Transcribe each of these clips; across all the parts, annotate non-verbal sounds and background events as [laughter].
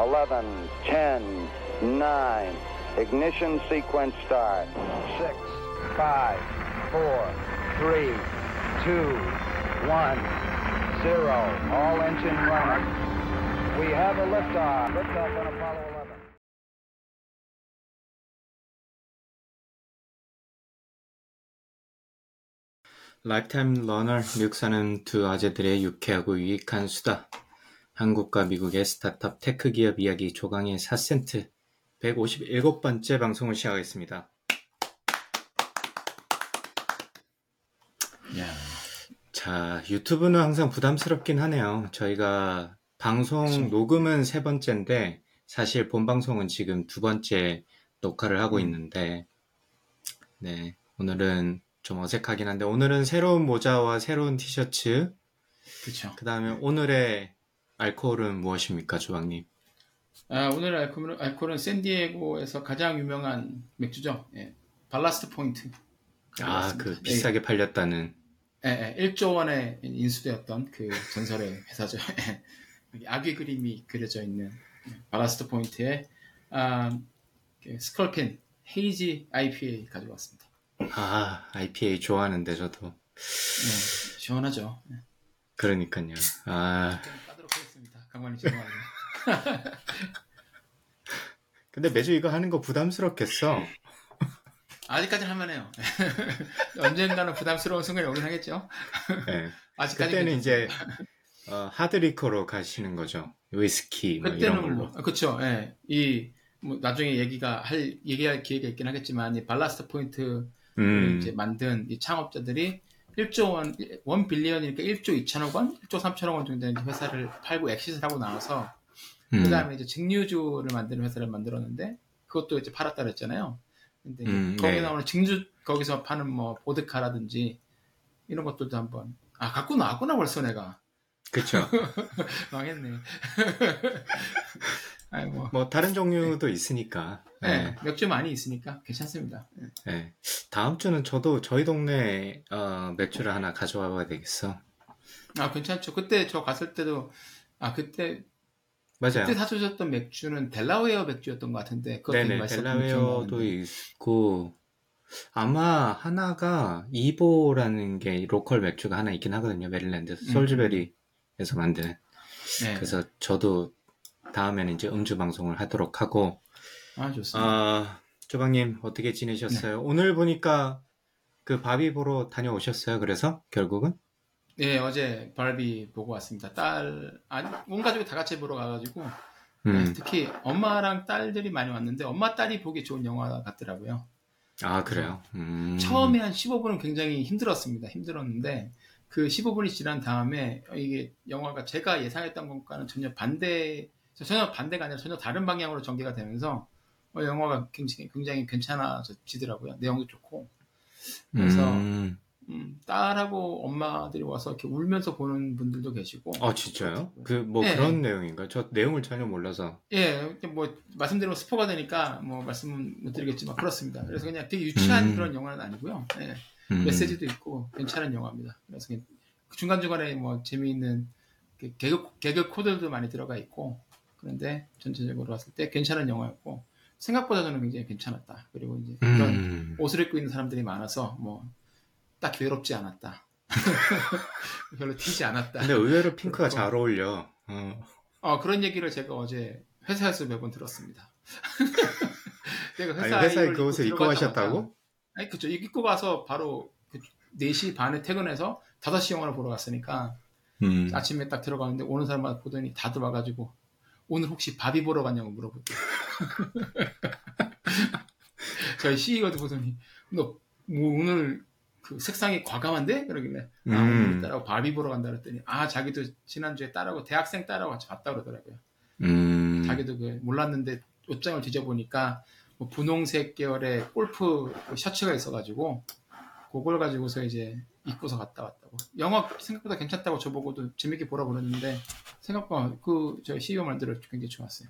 11, 10, 9. Ignition sequence start. 6, 5, 4, 3, 2, 1, 0. All engine running. We have a liftoff. Liftoff on Apollo 11. 라이프타임 러너 미국 사는 두 아재들의 유쾌하고 유익한 수다. 한국과 미국의 스타트업 테크 기업 이야기 조강의 4센트 157번째 방송을 시작하겠습니다. 자, 유튜브는 항상 부담스럽긴 하네요. 저희가 방송 녹음은 세 번째인데 사실 본 방송은 지금 두 번째 녹화를 하고 있는데 네, 오늘은 좀 어색하긴 한데 오늘은 새로운 모자와 새로운 티셔츠 그렇죠. 그 다음에 오늘의 알코올은 무엇입니까, 조왕님? 아, 오늘 알코올은, 알코올은 샌디에고에서 가장 유명한 맥주죠. 예. Ballast Point. 아, 그 비싸게 팔렸다는. 예, 예, 1조 원에 인수되었던 그 전설의 [laughs] 회사죠. 예. 여기 아귀 그림이 그려져 있는 Ballast Point의 아, 그 Sculpin Hazy IPA 가져왔습니다. 아, IPA 좋아하는데 저도. 네, 시원하죠. 네. 그러니까요. 아, 하겠습니다. 강관님 죄송합니다. [laughs] 근데 매주 이거 하는 거 부담스럽겠어. [laughs] 아직까지는 할만해요. [laughs] 언젠가는 부담스러운 순간이 오긴 하겠죠. 네. 아직까지 그때는 이제 어, 하드리커로 가시는 거죠. 위스키 뭐 이런 그때는 걸로. 뭐 그렇죠. 예. 이 뭐 나중에 얘기가 할 얘기할 기회가 있긴 하겠지만 이 Ballast Point 음, 이제 만든 이 창업자들이 1조 원, 1 billion이니까 1조 2천억 원, 1조 3천억 원 정도 되는 회사를 팔고 exit를 하고 나와서 음, 그 다음에 이제 증류주를 만드는 회사를 만들었는데 그것도 이제 팔았다 그랬잖아요. 근데 음, 거기 네. 나오는 증류 거기서 파는 뭐 보드카라든지 이런 것들도 한번 아 갖고 나왔구나 벌써 내가 그쵸. [laughs] 망했네. [laughs] 아이고. 뭐 다른 종류도 있으니까. 네, 네. 맥주 많이 있으니까 괜찮습니다. 네. 네. 다음 주는 저도 저희 동네 어, 맥주를 하나 가져와 봐야 되겠어. 아 괜찮죠. 그때 저 갔을 때도 아 그때 맞아요. 그때 사주셨던 맥주는 델라웨어 맥주였던 것 같은데 그것도 네네, 델라웨어도. 있고, 아마 하나가 Evo라는 게 local 맥주가 하나 있긴 하거든요. 메릴랜드 음. 솔즈베리에서 만드는. 네. 그래서 저도 다음에는 이제 음주 방송을 하도록 하고, 아 좋습니다. 아, 조방님 어떻게 지내셨어요? 오늘 보니까 그 바비 보러 다녀오셨어요. 그래서 결국은? 네 어제 바비 보고 왔습니다. 딸 아니 온 가족이 다 같이 보러 가가지고 네, 음. 특히 엄마랑 딸들이 많이 왔는데 엄마 딸이 보기 좋은 영화 같더라고요. 아, 그래요? 음. 처음에 한 15분은 굉장히 힘들었습니다. 힘들었는데 그 15분이 지난 다음에 이게 영화가 제가 예상했던 것과는 전혀 반대 전혀 반대가 아니라 전혀 다른 방향으로 전개가 되면서 어, 영화가 굉장히 굉장히 괜찮아지더라고요. 내용도 좋고 그래서 음. 음, 딸하고 엄마들이 와서 이렇게 울면서 보는 분들도 계시고 아, 진짜요? 그, 뭐 네. 그런 내용인가요? 저 내용을 전혀 몰라서. 예, 이렇게 뭐 말씀드리면 스포가 되니까 뭐 말씀은 못 드리겠지만 그렇습니다. 그래서 그냥 되게 유치한 음. 그런 영화는 아니고요. 예. 음. 메시지도 있고 괜찮은 영화입니다. 그래서 그냥 중간중간에 뭐 재미있는 그 개그, 개그 코드도 많이 들어가 있고 그런데 전체적으로 봤을 때 괜찮은 영화였고 생각보다 저는 굉장히 괜찮았다. 그리고 이제 그런 음. 옷을 입고 있는 사람들이 많아서 뭐 딱 괴롭지 않았다. [laughs] 별로 튀지 않았다. 근데 의외로 핑크가 잘 어울려. 어. 어, 그런 얘기를 제가 어제 회사에서 몇 번 들었습니다. [laughs] 제가 아니, 회사에 그 옷을 입고 가셨다고? 아니, 그쵸. 입고 가서 바로 그 4시 반에 퇴근해서 5시 영화를 보러 갔으니까 음. 아침에 딱 들어가는데 오는 사람마다 보더니 다들 와가지고 오늘 혹시 바비 보러 갔냐고 물어보더라고요. [laughs] 저희 CEO도 보더니 너 뭐 오늘 그 색상이 과감한데? 그러길래 아 음. 오늘 딸하고 바비 보러 간다 그랬더니 아 자기도 지난주에 딸하고 대학생 딸하고 같이 봤다 그러더라고요. 음. 자기도 그 몰랐는데 옷장을 뒤져보니까 뭐 분홍색 계열의 골프 셔츠가 있어가지고 그걸 가지고서 이제 입고서 갔다 왔다고. 영화 생각보다 괜찮다고 저보고도 재밌게 보라 그랬는데 생각보다 그 저 CEO 말대로 굉장히 좋았어요.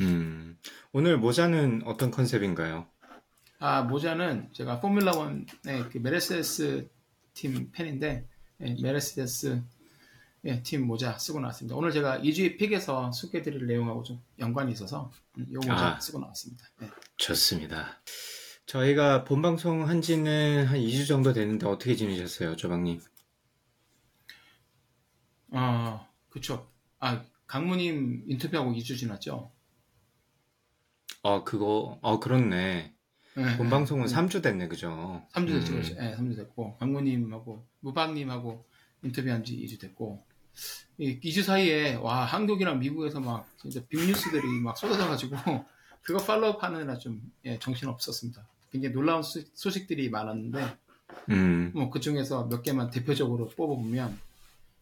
음. 오늘 모자는 어떤 컨셉인가요? 아 모자는 제가 포뮬라 원의 그 메르세데스 팀 팬인데 예, 메르세데스 예, 팀 모자 쓰고 나왔습니다. 오늘 제가 2주의 픽에서 소개해드릴 내용하고 좀 연관이 있어서 음, 이 모자 아. 쓰고 나왔습니다. 예. 좋습니다. 저희가 본방송 한 지는 한 2주 정도 됐는데 어떻게 지내셨어요, 조방님? 어, 그쵸. 아, 강무님 인터뷰하고 2주 지났죠? 어, 그거, 어, 그렇네. 예, 본방송은 예. 3주 됐네, 그죠? 3주 됐죠. 음. 그렇죠. 예, 3주 됐고, 강무님하고, 무박님하고 인터뷰한 지 2주 됐고, 이 2주 사이에, 와, 한국이랑 미국에서 막, 진짜 빅뉴스들이 막 쏟아져가지고, 그거 팔로우 하느라 좀, 예, 정신 없었습니다. 굉장히 놀라운 소, 소식들이 많았는데, 음, 뭐, 그 중에서 몇 개만 대표적으로 뽑아보면,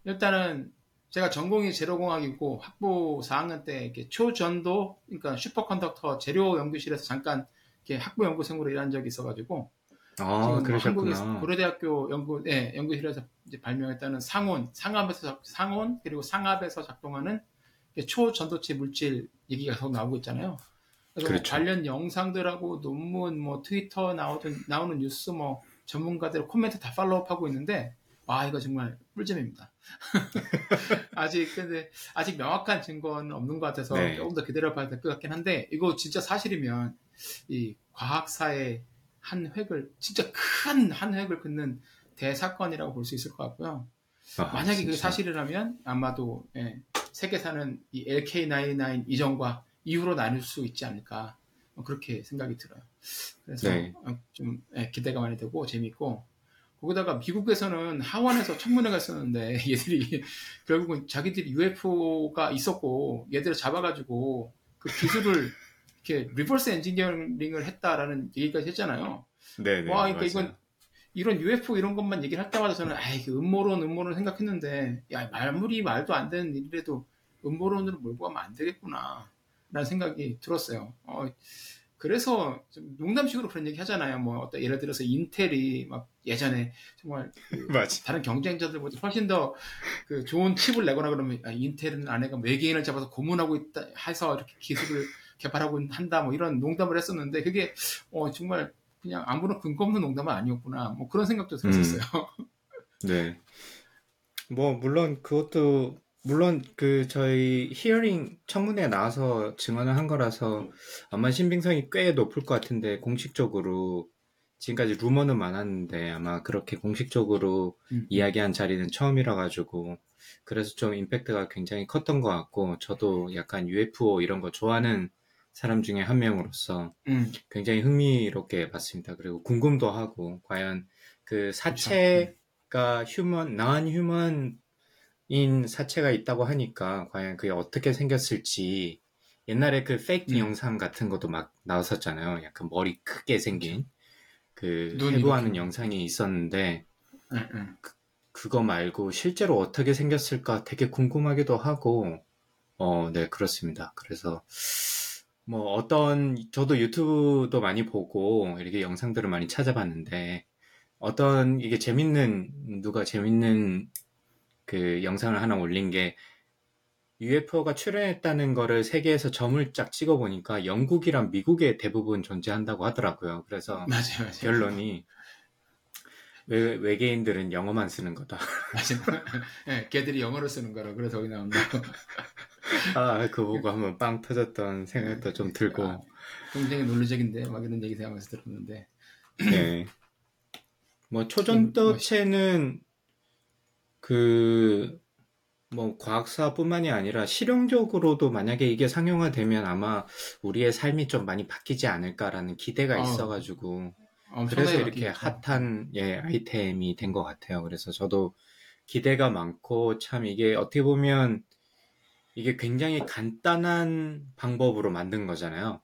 일단은, 제가 전공이 재료공학이고, 학부 4학년 때, 이렇게 초전도, 그러니까 슈퍼컨덕터 재료 연구실에서 잠깐, 이렇게 학부 연구생으로 일한 적이 있어가지고, 아, 지금 뭐 그러셨구나. 한국의 고려대학교 연구, 예, 연구실에서 발명했다는 상온, 상압에서 작- 상온 그리고 상압에서 작동하는 초전도체 물질 얘기가 계속 나오고 있잖아요. 그래서 뭐 그렇죠. 관련 영상들하고 논문, 뭐 트위터 나오던 나오는 뉴스, 뭐 전문가들 코멘트 다 팔로우하고 있는데 와 이거 정말 꿀잼입니다. [laughs] 아직 근데 아직 명확한 증거는 없는 것 같아서 네. 조금 더 기다려봐야 될 것 같긴 한데 이거 진짜 사실이면 이 과학사의 한 획을 진짜 큰 한 획을 긋는 대사건이라고 볼 수 있을 것 같고요. 아, 만약에 그게 진짜. 사실이라면 아마도 예, 세계사는 이 LK99 이전과 이후로 나눌 수 있지 않을까 뭐 그렇게 생각이 들어요. 그래서 네. 어, 좀 예, 기대가 많이 되고 재밌고 거기다가 미국에서는 하원에서 청문회가 있었는데 [laughs] 얘들이 결국은 자기들이 UFO가 있었고 얘들을 잡아가지고 그 기술을 이렇게 reverse engineering을 했다라는 얘기까지 했잖아요. 네 네. 와, 그러니까 맞아요. 이건 이런 UFO 이런 것만 얘기를 할 때마다 저는 아이 그 음모론 음모론 생각했는데 야 말물이 말도 안 되는 일이라도 음모론으로 몰고 가면 안 되겠구나 라는 생각이 들었어요. 어, 그래서 좀 농담식으로 그런 얘기 하잖아요. 뭐 어떤 예를 들어서 인텔이 막 예전에 정말 그. [laughs] 다른 경쟁자들보다 훨씬 더 그 좋은 칩을 내거나 그러면 아, 인텔은 아내가 외계인을 잡아서 고문하고 있다 해서 이렇게 기술을 개발하고 한다 뭐 이런 농담을 했었는데 그게 어, 정말 그냥 아무런 근거 없는 농담은 아니었구나 뭐 그런 생각도 들었었어요. [laughs] 네. 뭐, 물론 그것도, 물론 그 저희 히어링 청문회에 나와서 증언을 한 거라서 아마 신빙성이 꽤 높을 것 같은데 공식적으로 지금까지 루머는 많았는데 아마 그렇게 공식적으로 음. 이야기한 자리는 처음이라 가지고 그래서 좀 임팩트가 굉장히 컸던 것 같고 저도 약간 UFO 이런 거 좋아하는 사람 중에 한 명으로서 음, 굉장히 흥미롭게 봤습니다. 그리고 궁금도 하고 과연 그 사체가 human, non human 인 사체가 있다고 하니까 과연 그게 어떻게 생겼을지 옛날에 그 fake 음. 영상 같은 것도 막 나왔었잖아요. 약간 머리 크게 생긴 그눈 해부하는. 영상이 있었는데 음, 음. 그거 말고 실제로 어떻게 생겼을까 되게 궁금하기도 하고, 어, 네, 그렇습니다. 그래서, 뭐, 어떤, 저도 유튜브도 많이 보고, 이렇게 영상들을 많이 찾아봤는데, 어떤, 이게 재밌는, 누가 재밌는 그 영상을 하나 올린 게, UFO가 출현했다는 거를 세계에서 점을 쫙 찍어 보니까 영국이랑 미국에 대부분 존재한다고 하더라고요. 그래서 [laughs] 맞아요, 맞아요. 결론이, 외, 외계인들은 영어만 쓰는 거다. [laughs] 맞아요. 예, 걔들이 영어로 쓰는 거라 그래서 거기 나온다. [laughs] 아, 그거 보고 한번 빵 터졌던 생각도 좀 들고, 아, 굉장히 논리적인데 막 이런 얘기 생각하면서 들었는데 네. 뭐, 초전도체는, [clears throat] 그, 뭐, 과학사뿐만이 아니라 실용적으로도 만약에 이게 상용화되면 아마 우리의 삶이 좀 많이 바뀌지 않을까라는 기대가 아, 있어가지고, 그래서 이렇게. 핫한, 예, 아이템이 된 것 같아요. 그래서 저도 기대가 많고, 참 이게 어떻게 보면, 이게 굉장히 간단한 방법으로 만든 거잖아요.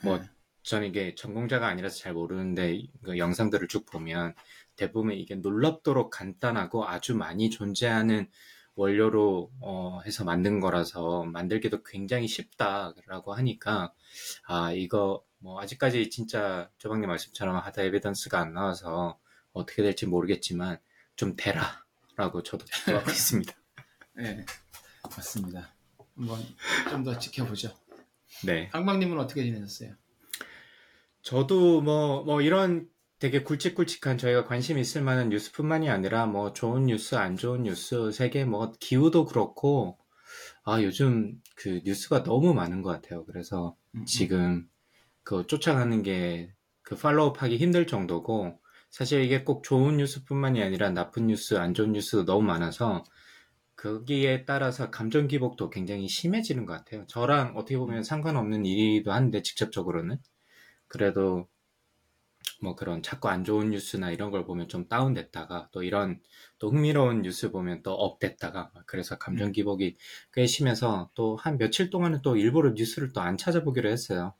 뭐, 네. 저는 이게 전공자가 아니라서 잘 모르는데 그 영상들을 쭉 보면 대부분 이게 놀랍도록 간단하고 아주 많이 존재하는 원료로 어, 해서 만든 거라서 만들기도 굉장히 쉽다라고 하니까 아 이거 뭐 아직까지 진짜 조방님 말씀처럼 하다 에비던스가 안 나와서 어떻게 될지 모르겠지만 좀 되라라고 저도 기도하고 [laughs] 있습니다. 네, 맞습니다. 한번 좀 더 지켜보죠. 네. 강박님은 어떻게 지내셨어요? 저도 뭐, 뭐 이런 되게 굵직굵직한 저희가 관심 있을 만한 뉴스뿐만이 아니라 뭐 좋은 뉴스, 안 좋은 뉴스, 세계 뭐 기후도 그렇고 아 요즘 그 뉴스가 너무 많은 것 같아요. 그래서 음, 지금 그 쫓아가는 게 그 팔로우하기 힘들 정도고 사실 이게 꼭 좋은 뉴스뿐만이 아니라 나쁜 뉴스, 안 좋은 뉴스도 너무 많아서 거기에 따라서 감정 기복도 굉장히 심해지는 것 같아요. 저랑 어떻게 보면 상관없는 일이기도 한데 직접적으로는 그래도 뭐 그런 자꾸 안 좋은 뉴스나 이런 걸 보면 좀 다운됐다가 또 이런 또 흥미로운 뉴스 보면 또 업됐다가 막 그래서 감정 음. 기복이 꽤 심해서 또 한 며칠 동안은 또 일부러 뉴스를 또 안 찾아보기로 했어요.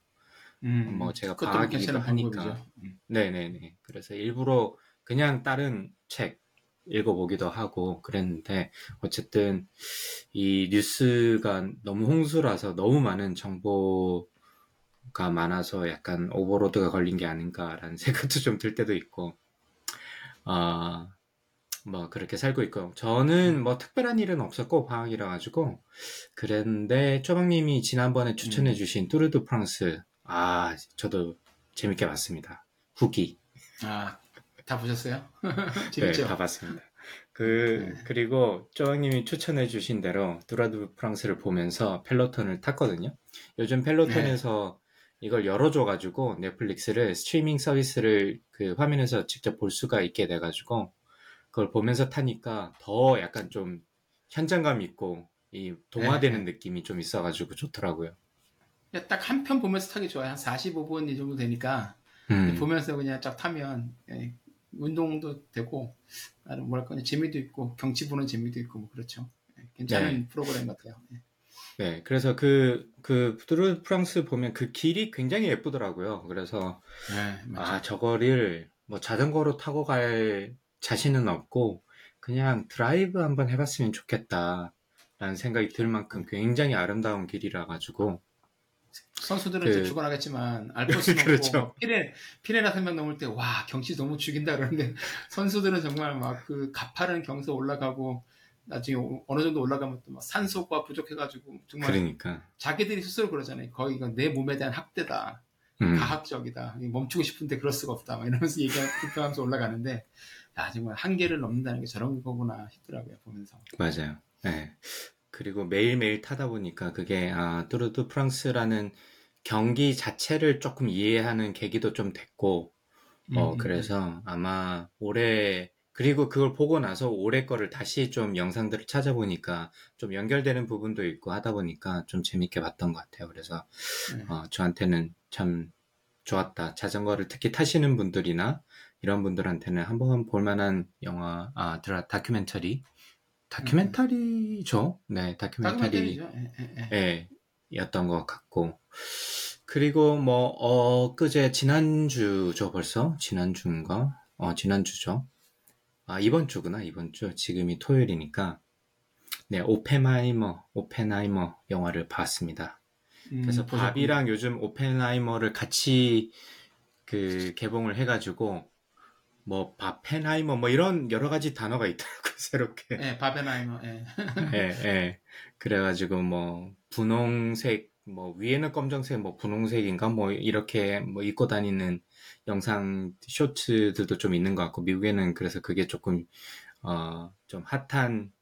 음, 뭐 제가 그것도 방학이기도 괜찮은 하니까. 음. 네네네. 그래서 일부러 그냥 다른 책 읽어보기도 하고 그랬는데 어쨌든 이 뉴스가 너무 홍수라서 너무 많은 정보 가 많아서 약간 오버로드가 걸린 게 아닌가라는 [laughs] 생각도 좀 들 때도 있고 아, 뭐 그렇게 살고 있고 저는 뭐 특별한 일은 없었고 방학이라 가지고 그랬는데 쪼박님이 지난번에 추천해 주신 뚜르드 프랑스 아 저도 재밌게 봤습니다 후기 아, 다 보셨어요? [laughs] 네, 재밌죠? 다 봤습니다. 그, 네. 그리고 쪼왕님이 추천해주신 대로 뚜르드 프랑스를 보면서 펠로톤을 탔거든요. 요즘 펠로톤에서 이걸 열어줘가지고 넷플릭스를 스트리밍 서비스를 그 화면에서 직접 볼 수가 있게 돼가지고 그걸 보면서 타니까 더 약간 좀 현장감 있고 이 동화되는 느낌이 좀 있어가지고 좋더라고요. 딱 한 편 보면서 타기 좋아요. 한 45분 이 정도 되니까 음, 보면서 그냥 쫙 타면 예, 운동도 되고 나름 뭐랄까 재미도 있고 경치 보는 재미도 있고 뭐 그렇죠. 예, 괜찮은 네. 프로그램 같아요. 예. 네, 그래서 그, 그, 뚜르드 프랑스 보면 그 길이 굉장히 예쁘더라고요. 그래서 네. 아, 저거를 뭐 자전거로 타고 갈 자신은 없고 그냥 드라이브 한번 해봤으면 좋겠다. 라는 생각이 들 만큼 굉장히 아름다운 길이라 가지고 선수들은 그- 이제 죽어나겠지만 [laughs] 알프스 넘고 그렇죠. 뭐 피레 피레나 산맥 넘을 때 와 경치 너무 죽인다 그러는데 [laughs] 선수들은 정말 막 그 가파른 경사 올라가고 나중에 오- 어느 정도 올라가면 또 막 산소가 부족해가지고 정말 그러니까 자기들이 스스로 그러잖아요. 거의 이건 내 몸에 대한 학대다. 음, 가학적이다. 멈추고 싶은데 그럴 수가 없다. 막 이러면서 얘기하면서 [laughs] 올라가는데 야 정말 한계를 넘는다는 게 저런 거구나 싶더라고요 보면서. 맞아요. 네. 그리고 매일매일 타다 보니까 그게 아, 뚜르드 프랑스라는 경기 자체를 조금 이해하는 계기도 좀 됐고 어, 음, 그래서 아마 올해, 그리고 그걸 보고 나서 올해 거를 다시 좀 영상들을 찾아보니까 좀 연결되는 부분도 있고 하다 보니까 좀 재밌게 봤던 것 같아요. 그래서, 네. 어, 저한테는 참 좋았다. 자전거를 특히 타시는 분들이나 이런 분들한테는 한 번 볼만한 영화, 아, 드라, 다큐멘터리? 다큐멘터리죠? 네, 다큐멘터리. 예, 예, 예. 예, 였던 것 같고. 그리고 뭐, 어, 그제 지난주죠, 벌써? 지난주인가? 어, 지난주죠. 아, 이번 주구나, 이번 주. 지금이 토요일이니까. 네, 오펜하이머, 오펜하이머 영화를 봤습니다. 음, 그래서. 바비랑 요즘 오펜하이머를 같이 그 개봉을 해가지고, 뭐, 바벤하이머, 뭐 이런 여러 가지 단어가 있더라고요, [laughs] 새롭게. 예, 바벤하이머. 예. 예, 예. 그래가지고 뭐 분홍색 뭐 위에는 검정색 뭐 분홍색인가 뭐 이렇게 뭐 입고 다니는 영상 쇼츠들도 좀 있는 것 같고 미국에는 그래서 그게 조금 어 좀 핫한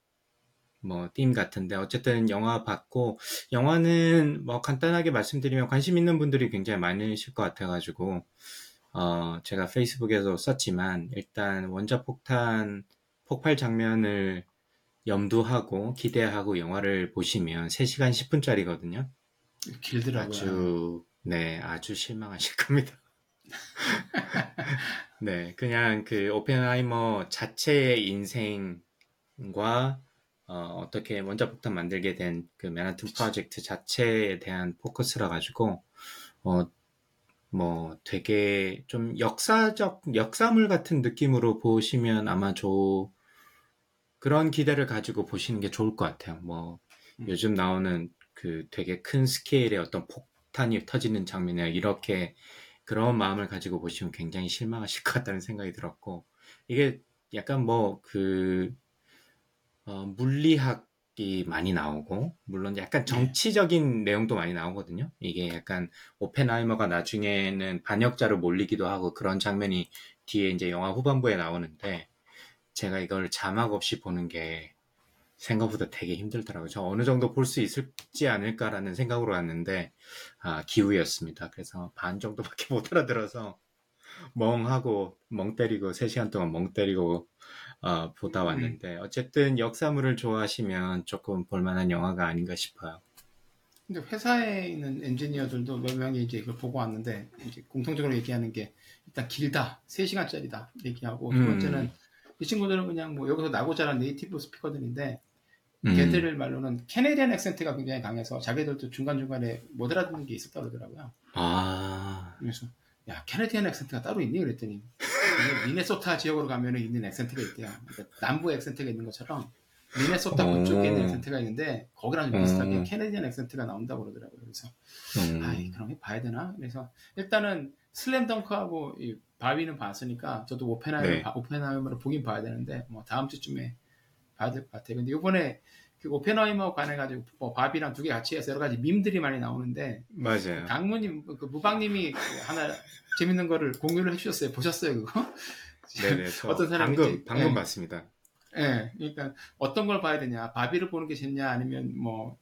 뭐팀 같은데 어쨌든 영화 봤고 영화는 뭐 간단하게 말씀드리면 관심 있는 분들이 굉장히 많으실 것 같아가지고 어 제가 페이스북에도 썼지만 일단 원자폭탄 폭발 장면을 염두하고 기대하고 영화를 보시면 3시간 10분짜리거든요. 길더라고요. 아주 네, 아주 실망하실 겁니다. [laughs] 네, 그냥 그 오펜하이머 자체의 인생과 어, 떻게 원자폭탄 만들게 된 그 맨하튼 프로젝트 자체에 대한 포커스라 가지고 어, 뭐 되게 좀 역사적 역사물 같은 느낌으로 보시면 아마 조 그런 기대를 가지고 보시는 게 좋을 것 같아요. 뭐 음. 요즘 나오는 그 되게 큰 스케일의 어떤 폭탄이 터지는 장면이나 이렇게 그런 마음을 가지고 보시면 굉장히 실망하실 [laughs] 것 같다는 생각이 들었고 이게 약간 뭐그 어, 물리학 이 많이 나오고 물론 약간 정치적인 내용도 많이 나오거든요. 이게 약간 오펜하이머가 나중에는 반역자로 몰리기도 하고 그런 장면이 뒤에 이제 영화 후반부에 나오는데 제가 이걸 자막 없이 보는 게 생각보다 되게 힘들더라고요. 저 어느 정도 볼 수 있을지 않을까라는 생각으로 왔는데 아, 기우였습니다. 그래서 반 정도밖에 [laughs] 못 알아들어서 멍하고 멍 때리고 3시간 동안 멍 때리고 어, 보다 왔는데 어쨌든 역사물을 좋아하시면 조금 볼만한 영화가 아닌가 싶어요. 근데 회사에 있는 엔지니어들도 몇 명이 이제 이걸 보고 왔는데 이제 공통적으로 얘기하는 게 일단 길다 3시간짜리다 얘기하고 두 음. 번째는 이 친구들은 그냥 뭐 여기서 나고 자란 네이티브 스피커들인데 음, 걔들 말로는 Canadian accent가 굉장히 강해서 자기들도 중간중간에 못 알아듣는 게 있었다 그러더라고요. 아, 그래서 야 Canadian accent가 따로 있니 그랬더니 미네소타 지역으로 가면은 있는 accent가 있대요. 그러니까 남부 accent가 있는 것처럼 미네소타 오. 그쪽에 있는 accent가 있는데 거기랑 좀 비슷하게 음. Canadian accent가 나온다고 그러더라고요. 그래서 음, 아이 그런 게 봐야 되나? 그래서 일단은 슬램덩크하고 이 바비는 봤으니까 저도 오펜하이머 네. 오펜하이머를 보긴 봐야 되는데 뭐 다음 주쯤에 봐야 될 것 같아요. 근데 이번에 그 오펜하이머 관해 가지고 뭐 바비랑 두 개 같이 해서 여러 가지 밈들이 많이 나오는데 맞아요. 강무님 그 무방님이 하나 재밌는 거를 공유를 해주셨어요. 보셨어요 그거? 네네, 저 어떤 사람이 방금 방금 예. 봤습니다. 예, 그러니까 어떤 걸 봐야 되냐, 바비를 보는 게 재밌냐, 아니면 뭐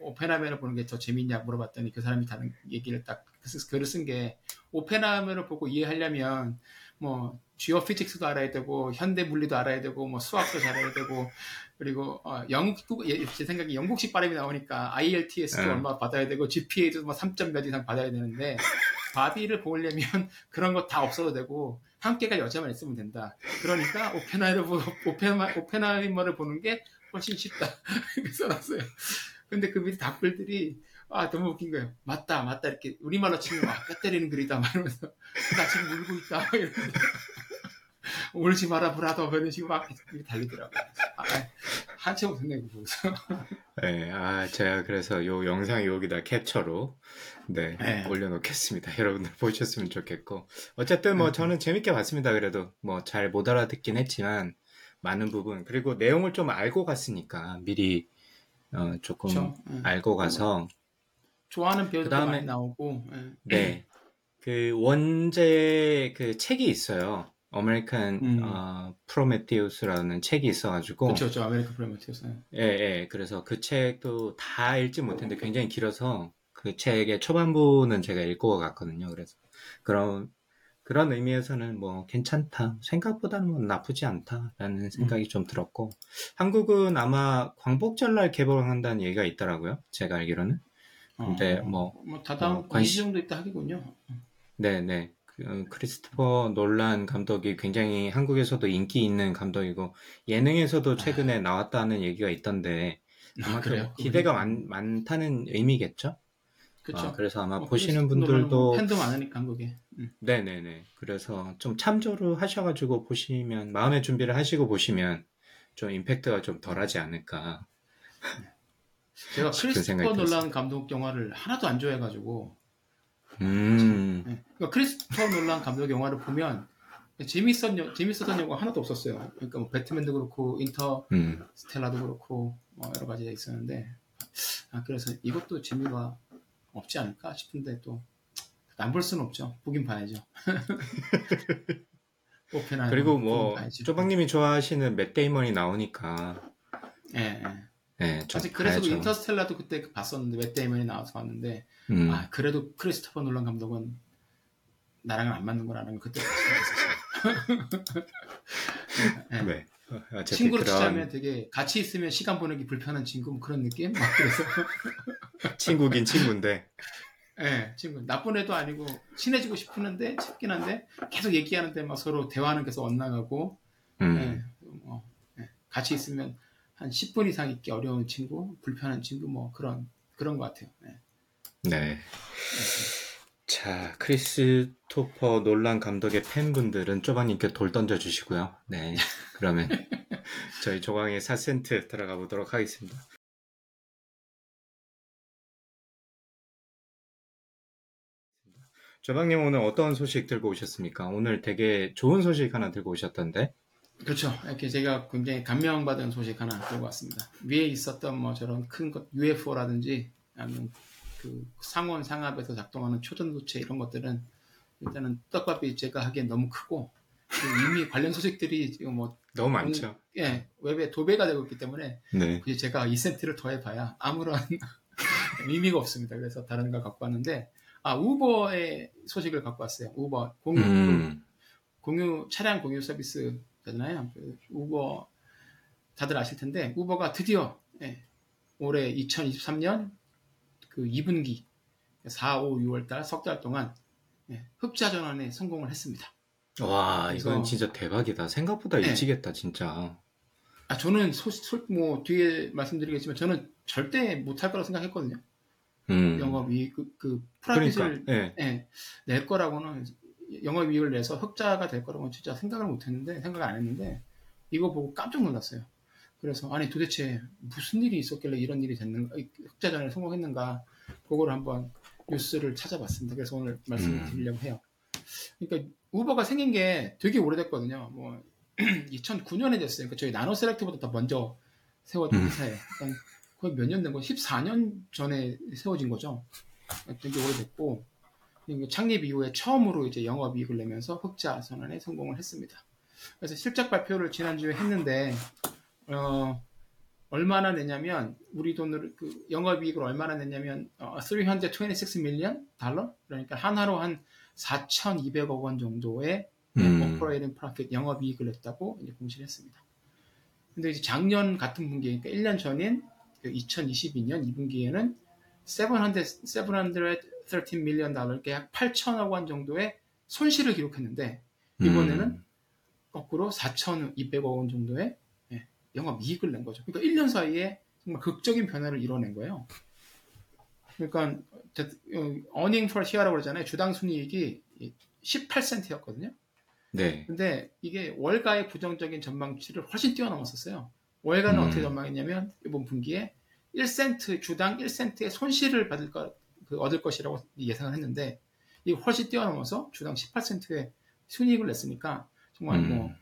오페나메를 보는 게 더 재밌냐 물어봤더니 그 사람이 다른 얘기를 딱 그- 글을 쓴 게 오페나메를 보고 이해하려면 뭐 지오피직스도 알아야 되고 현대 물리도 알아야 되고 뭐 수학도 잘해야 되고 그리고 어, 영국 예, 제 생각에 영국식 발음이 나오니까 IELTS도 응. 얼마 받아야 되고 GPA도 뭐 3점 몇 이상 받아야 되는데 바비를 보려면 [laughs] 그런 거 다 없어도 되고 함께가 여자만 있으면 된다. 그러니까 오펜하이머를 보고 오펜하, 오펜하이머를 보는 게 훨씬 쉽다. [laughs] 이렇게 써놨어요. 근데 그 밑에 답글들이 아 너무 웃긴 거예요. 맞다 맞다 이렇게 우리말로 치면 막 때리는 글이다 막 이러면서 [laughs] 나 지금 울고 있다 막 이러면서 [laughs] 울지 마라 브라더 뭐 이런 식으로 막 이렇게 달리더라고요. 아, 한참 웃었네 그거 보고서. [laughs] 네, 아, 제가 그래서 요 영상 여기다 캡처로 네, 네. 올려놓겠습니다. 여러분들 보셨으면 좋겠고. 어쨌든 뭐 네. 저는 재밌게 봤습니다. 그래도 뭐 잘 못 알아듣긴 했지만 많은 부분 그리고 내용을 좀 알고 갔으니까 미리 어, 조금 그렇죠. 예. 알고 가서 좋아하는 배우도 그다음에- 많이 나오고 예. 네. 그 원제 그 책이 있어요. American 음. 어, Prometheus라는 책이 있어가지고 그렇죠, 그렇죠. American Prometheus. 예, 예. 그래서 그 책도 다 읽지 못했는데 굉장히 길어서 그 책의 초반부는 제가 읽고 갔거든요. 그래서 그런 그런 의미에서는 뭐 괜찮다. 생각보다는 뭐 나쁘지 않다라는 생각이 좀 들었고 한국은 아마 광복절 날 개봉한다는 얘기가 있더라고요. 제가 알기로는. 근데 뭐뭐 다다음 어, 관심- 관심 정도 있다 하기군요. 네, 네. 그, 크리스토퍼 놀란 감독이 굉장히 한국에서도 인기 있는 감독이고 예능에서도 최근에 나왔다는 얘기가 있던데 아마 그래요? 기대가 많, 많다는 의미겠죠? 그렇죠. 아, 그래서 아마 뭐 보시는 분들도 팬도 많으니까 한국에. 음. 네네네. 그래서 좀 참조를 하셔가지고 보시면 마음의 준비를 하시고 보시면 좀 임팩트가 좀 덜하지 않을까. 제가 싶은 크리스토퍼 놀란 감독 영화를 하나도 안 좋아해가지고 음, 네. 그러니까 크리스토퍼 놀란 감독 영화를 보면 재밌었 재밌었던 영화 하나도 없었어요. 그러니까 뭐 배트맨도 그렇고 인터스텔라도 음, 그렇고 뭐 여러 가지가 있었는데 아 그래서 이것도 재미가 없지 않을까 싶은데 또 안 볼 수는 없죠. 보긴 봐야죠. [laughs] 그리고 뭐 조방님이 좋아하시는 맷 데이먼이 나오니까 예, 예. 네, 좀 사실 그래서 그 봐야죠. 인터스텔라도 그때 봤었는데 맷 데이먼이 나와서 봤는데 음. 아 그래도 크리스토퍼 놀란 감독은 나랑은 안 맞는 거라는 걸 그때 [laughs] 봤었어요. 예. 네. 어, 친구로 그런 치자면 되게 같이 있으면 시간 보내기 불편한 친구 뭐 그런 느낌? 막 그래서 [laughs] 친구긴 친구인데. [laughs] 예, 친구 나쁜 애도 아니고 친해지고 싶은데 싶긴 한데 계속 얘기하는데 막 서로 대화하는 계속 엇나가고 음. 예, 뭐, 예, 같이 있으면 한 10분 이상 있기 어려운 친구, 불편한 친구 뭐 그런 그런 것 같아요. 예. 네. 자, 크리스토퍼 놀란 감독의 팬분들은 쪼방님께 돌 던져주시고요. 네. [laughs] 그러면 저희 조광의 4센트 들어가 보도록 하겠습니다. 조방님 오늘 어떤 소식 들고 오셨습니까? 오늘 되게 좋은 소식 하나 들고 오셨던데? 그렇죠. 이렇게 제가 굉장히 감명받은 소식 하나 들고 왔습니다. 위에 있었던 뭐 저런 큰 것, UFO라든지 그 상온 상압에서 작동하는 초전도체 이런 것들은 일단은 떡밥이 제가 하기엔 너무 크고 이미 관련 소식들이 지금 뭐 너무 많죠. 예, 웹에 도배가 되고 있기 때문에 네. 굳이 제가 2센트를 더해봐야 아무런 [laughs] 의미가 없습니다. 그래서 다른 걸 갖고 왔는데 아 우버의 소식을 갖고 왔어요. 우버 공유 음. 공유 차량 공유 서비스잖아요. 그 우버 다들 아실 텐데 우버가 드디어 예, 올해 2023년 그 2분기 4, 5, 6월달 석 달 동안 예, 흑자 전환에 성공을 했습니다. 와, 이건 진짜 대박이다. 생각보다 네. 일찍했다, 진짜. 아 저는 소, 소- 뭐 뒤에 말씀드리겠지만 저는 절대 못할 거라고 생각했거든요. 음. 영업이익 그, 그 그러니까, 프라핏을 예. 예, 낼 거라고는 영업이익을 내서 흑자가 될 거라고는 진짜 생각을 못했는데 생각을 안 했는데 이거 보고 깜짝 놀랐어요. 그래서 아니 도대체 무슨 일이 있었길래 이런 일이 됐는가 흑자 전에 성공했는가 그거를 한번 뉴스를 찾아봤습니다. 그래서 오늘 말씀을 음. 드리려고 해요. 그러니까 우버가 생긴 게 되게 오래됐거든요. 뭐 [clears throat] 2009년에 됐어요. 그러니까 저희 나노 셀렉트보다 더 먼저 세워진 음. 회사예요. 그러니까 거의 몇 년 된 거? 14년 전에 세워진 거죠. 되게 오래됐고 창립 이후에 처음으로 이제 영업이익을 내면서 흑자 선언에 성공을 했습니다. 그래서 실적 발표를 지난주에 했는데 어, 얼마나 냈냐면 우리 돈으로 그 영업이익을 얼마나 냈냐면 어, 326 million 달러 그러니까 원화로 한 4,200억 원 정도의 음. operating profit 영업이익을 냈다고 이제 공시를 했습니다. 근데 이제 작년 같은 분기, 그러니까 1년 전인 그 2022년 2분기에는 700, 713 밀리언 달러, 그러니까 약 8천억 원 정도의 손실을 기록했는데 이번에는 음. 거꾸로 4,200억 원 정도의 예, 영업 이익을 낸 거죠. 그러니까 1년 사이에 정말 극적인 변화를 이뤄낸 거예요. 그러니까 어닝 for share라고 그러잖아요. 주당 순이익이 18센트였거든요. 네. 근데 이게 월가의 부정적인 전망치를 훨씬 뛰어넘었었어요. 월가는 음. 어떻게 전망했냐면 이번 분기에 1센트 주당 1센트의 손실을 받을 것, 그 얻을 것이라고 예상을 했는데 이게 훨씬 뛰어넘어서 주당 18센트의 순이익을 냈으니까 정말 음.